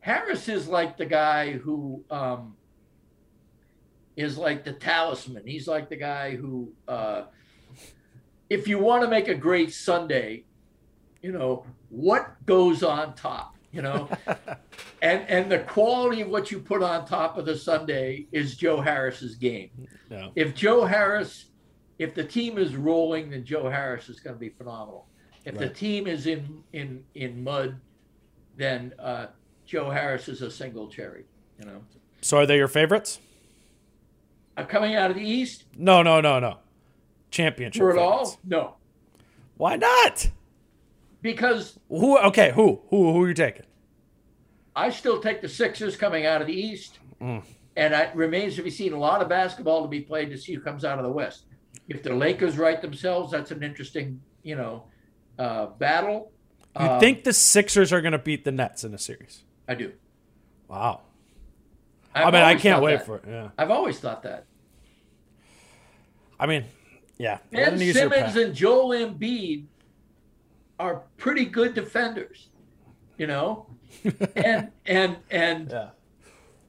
Harris is like the guy who um, is like the talisman. He's like the guy who, uh, if you want to make a great sundae, you know what goes on top. You know, [LAUGHS] and and the quality of what you put on top of the sundae is Joe Harris's game. Yeah. If Joe Harris, if the team is rolling, then Joe Harris is going to be phenomenal. If the team is in in in mud, then uh, Joe Harris is a single cherry. You know, So are they your favorites? uh, coming out of the East No, no, no, no. Championship. for it favorites. all, no, Why not? Because Who? Okay, who? Who? Who are you taking? I still take the Sixers coming out of the East, Mm. and it remains to be seen. A lot of basketball to be played to see who comes out of the West. If the Lakers right themselves, that's an interesting, you know, uh, battle. You Um, think the Sixers are going to beat the Nets in a series? I do. Wow. I've I mean, I can't wait that. for it. Yeah. I've always thought that. I mean, yeah. Ben Simmons and Joel Embiid are pretty good defenders, you know, [LAUGHS] and and and Yeah.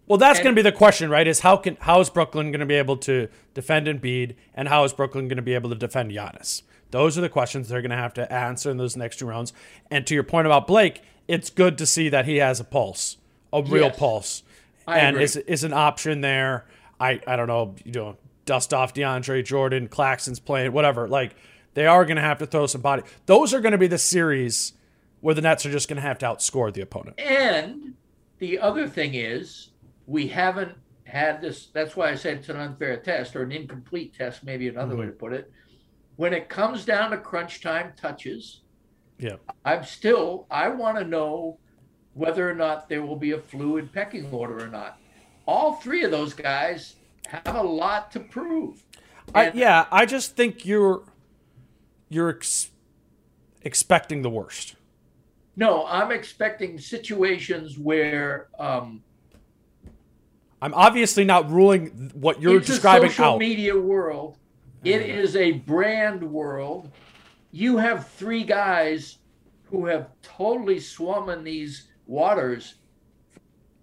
Well, that's And- going to be the question, right? Is how can how is Brooklyn going to be able to defend Embiid, and how is Brooklyn going to be able to defend Giannis? Those are the questions they're going to have to answer in those next two rounds. And to your point about Blake, it's good to see that he has a pulse, a real Yes. pulse, I and agree. is is an option there. I I don't know, you know, dust off DeAndre Jordan, Claxton's playing, whatever. Like they are going to have to throw some body. Those are going to be the series where the Nets are just going to have to outscore the opponent. and the other thing is we haven't had this. That's why I said it's an unfair test or an incomplete test, maybe another way to put it. When it comes down to crunch time touches, Yeah. I'm still I want to know whether or not there will be a fluid pecking order or not. All three of those guys have a lot to prove. I, yeah, I just think you're you're ex- expecting the worst. No, I'm expecting situations where um, I'm obviously not ruling what you're it's describing a social out. media world. It is a brand world. You have three guys who have totally swum in these waters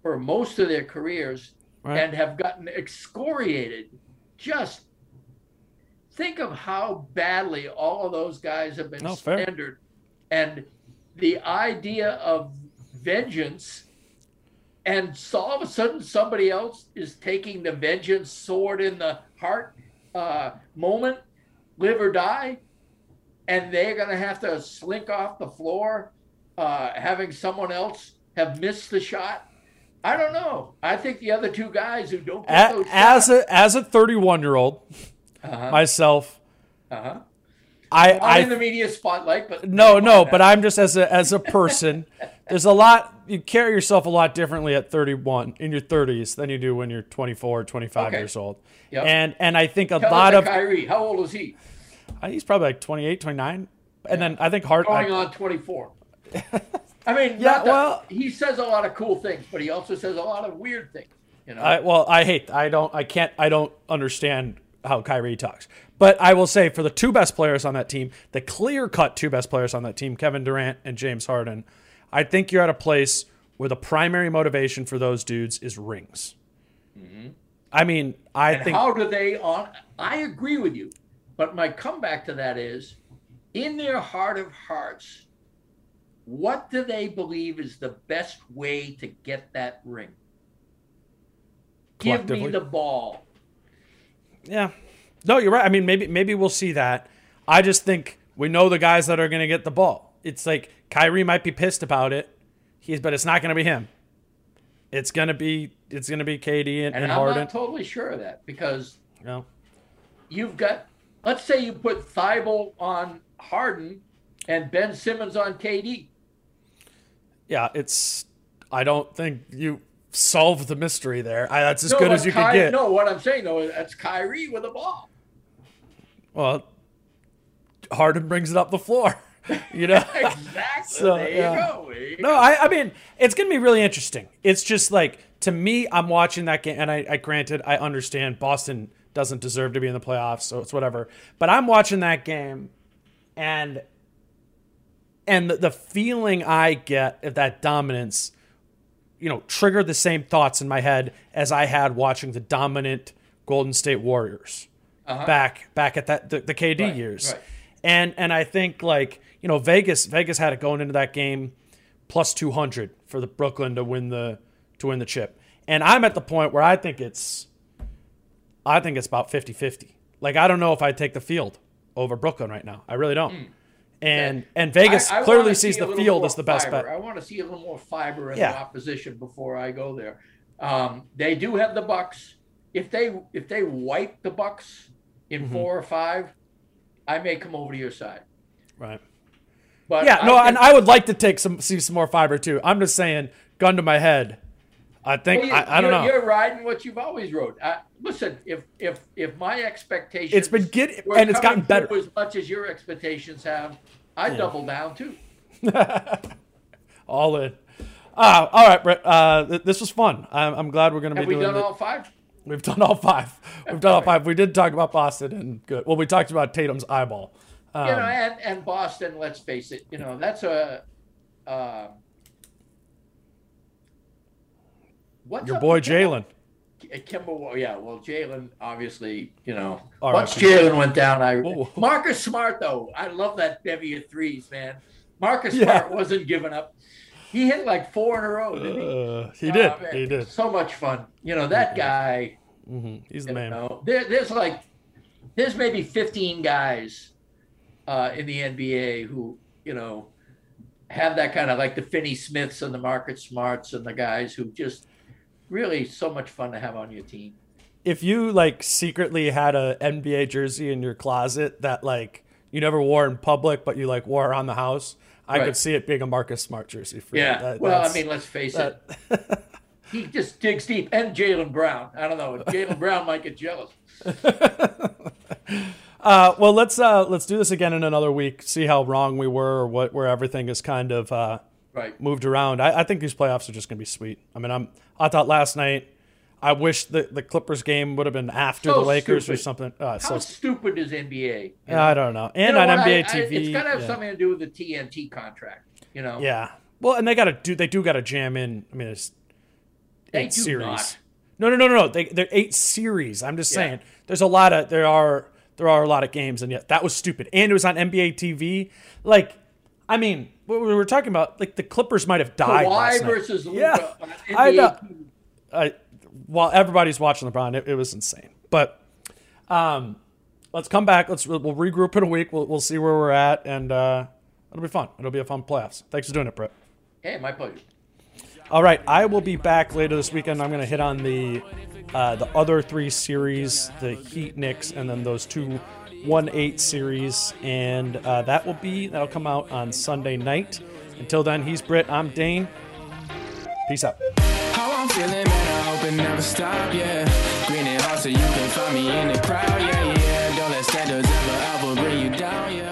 for most of their careers Right. and have gotten excoriated just think of how badly all of those guys have been No, slandered, and the idea of vengeance, and so all of a sudden somebody else is taking the vengeance sword in the heart uh, moment, live or die, and they're going to have to slink off the floor, uh, having someone else have missed the shot. I don't know. I think the other two guys who don't get A- those as shots, a as a 31 year old uh-huh, myself, uh-huh. I Not I in the media spotlight, but no no, but I'm just as a as a [LAUGHS] person. there's a lot you carry yourself a lot differently at 31 in your 30s than you do when you're 24 or 25 Okay. years old. Yep. And and I think a Tell lot of Kyrie. How old is he? I- he's probably like 28, 29. And then I think Hart Going I- on 24. [LAUGHS] I mean, Yeah, not that- well- he says a lot of cool things, but he also says a lot of weird things. You know, I, well, I hate. I don't. I can't. I don't understand how Kyrie talks. But I will say, for the two best players on that team, the clear-cut two best players on that team, Kevin Durant and James Harden, I think you're at a place where the primary motivation for those dudes is rings. I mean, I Mm-hmm. and think how do they on? I agree with you, but my comeback to that is, in their heart of hearts, what do they believe is the best way to get that ring? Give me the ball. Yeah. No, you're right. I mean, maybe maybe we'll see that. I just think we know the guys that are going to get the ball. It's like Kyrie might be pissed about it. He's, but it's not going to be him. It's going to be it's going to be KD and, And, and I'm Harden. not totally sure of that because know? you've got, let's say you put Thybulle on Harden and Ben Simmons on KD. Yeah, it's. I don't think you solved the mystery there. I, that's as No, good as you Ky- could get. No, what I'm saying though is that's Kyrie with the ball. Well, Harden brings it up the floor. [LAUGHS] You know. [LAUGHS] Exactly. So, there yeah. you go. There you No, I, I mean, it's going to be really interesting. It's just like, to me, I'm watching that game, and I, I granted, I understand Boston doesn't deserve to be in the playoffs, so it's whatever. But I'm watching that game, and and the, the feeling I get of that dominance, you know, triggered the same thoughts in my head as I had watching the dominant Golden State Warriors uh-huh. back back at that the, the KD Right, years. right. And and I think like, you know, Vegas Vegas had it going into that game plus 200 for the Brooklyn to win the to win the chip. And I'm at the point where I think it's I think it's about 50-50. Like I don't know if I'd take the field over Brooklyn right now. I really don't. Hmm. And and Vegas. I- I clearly wanna sees the field as the best fiber. bet. I want to see a little more fiber in Yeah. the opposition before I go there. Um, they do have the Bucks. If they if they wipe the Bucks in Mm-hmm. four or five, I may come over to your side. Right. But Yeah, no, think- and I would like to take some see some more fiber too. I'm just saying, gun to my head. I think Well, you- I, I don't you're, know. You're riding what you've always rode. Uh, listen, if if if my expectations It's been get- and it's gotten better. as much as your expectations have. I double down too. [LAUGHS] all in. Ah, all right, Britt. Uh, th- this was fun. I'm, I'm glad we're going to Have be we doing done it. all five? We've done all five. We've done all [LAUGHS] five. We did talk about Boston and good. Well, we talked about Tatum's eyeball. you Um, know, and, and Boston, let's face it, you know, that's a uh, what's Your boy? Jaylen. Kemba, well, yeah, well, Jaylen, obviously, you know, All once right. Jaylen went down, I Whoa. Marcus Smart though, I love that bevy of threes, man. Marcus Yeah. Smart wasn't giving up. He hit like four in a row, didn't he? Uh, he Oh, did. man, he did. So much fun. You know, that guy. He's the man. know, there, there's like, there's maybe 15 guys uh, in the NBA who, you know, have that kind of like the Finney Smiths and the Marcus Smarts and the guys who just really so much fun to have on your team. If you like secretly had a NBA jersey in your closet that like you never wore in public, but you like wore around the house, I Right. could see it being a Marcus Smart jersey for you. Yeah. That- well, I mean, let's face that- it. He just digs deep. And Jaylen Brown. I don't know. Jaylen Brown might get jealous. [LAUGHS] Uh, well, let's uh, let's do this again in another week. See how wrong we were, or what where everything is kind of uh, Right. moved around. I, I think these playoffs are just gonna be sweet. I mean, I'm I thought last night. I wish the, the Clippers game would have been after So the Lakers or something. Uh, How so stupid is NBA? You I don't know. And know on what? NBA I- I- TV, it's got to have yeah. something to do with the TNT contract. You know? Yeah. Well, and they got to do. They do got to jam in. I mean, it's They eight series. not. No, no, no, no, no. They they're eight series. I'm just Yeah. saying. There's a lot of there are there are a lot of games, and yet that was stupid. And it was on NBA TV. Like, I mean, what we were talking about, like the Clippers might have died. Kawhi versus Luka. Yeah, I know. I, while everybody's watching LeBron, it, it was insane. But um, let's come back. Let's we'll regroup in a week. We'll, we'll see where we're at, and uh, it'll be fun. It'll be a fun playoffs. Thanks for doing it, Britt. Hey, my pleasure. All right, I will be back later this weekend. I'm going to hit on the uh, the other three series, the Heat, Knicks, and then those two one eight series, and uh, that will be that'll come out on Sunday night. Until then, he's Britt. I'm Dane. Peace out. Feeling, man, stop, yeah. so you can find me in the crowd, yeah, yeah. Don't let standards ever, ever bring you down, yeah.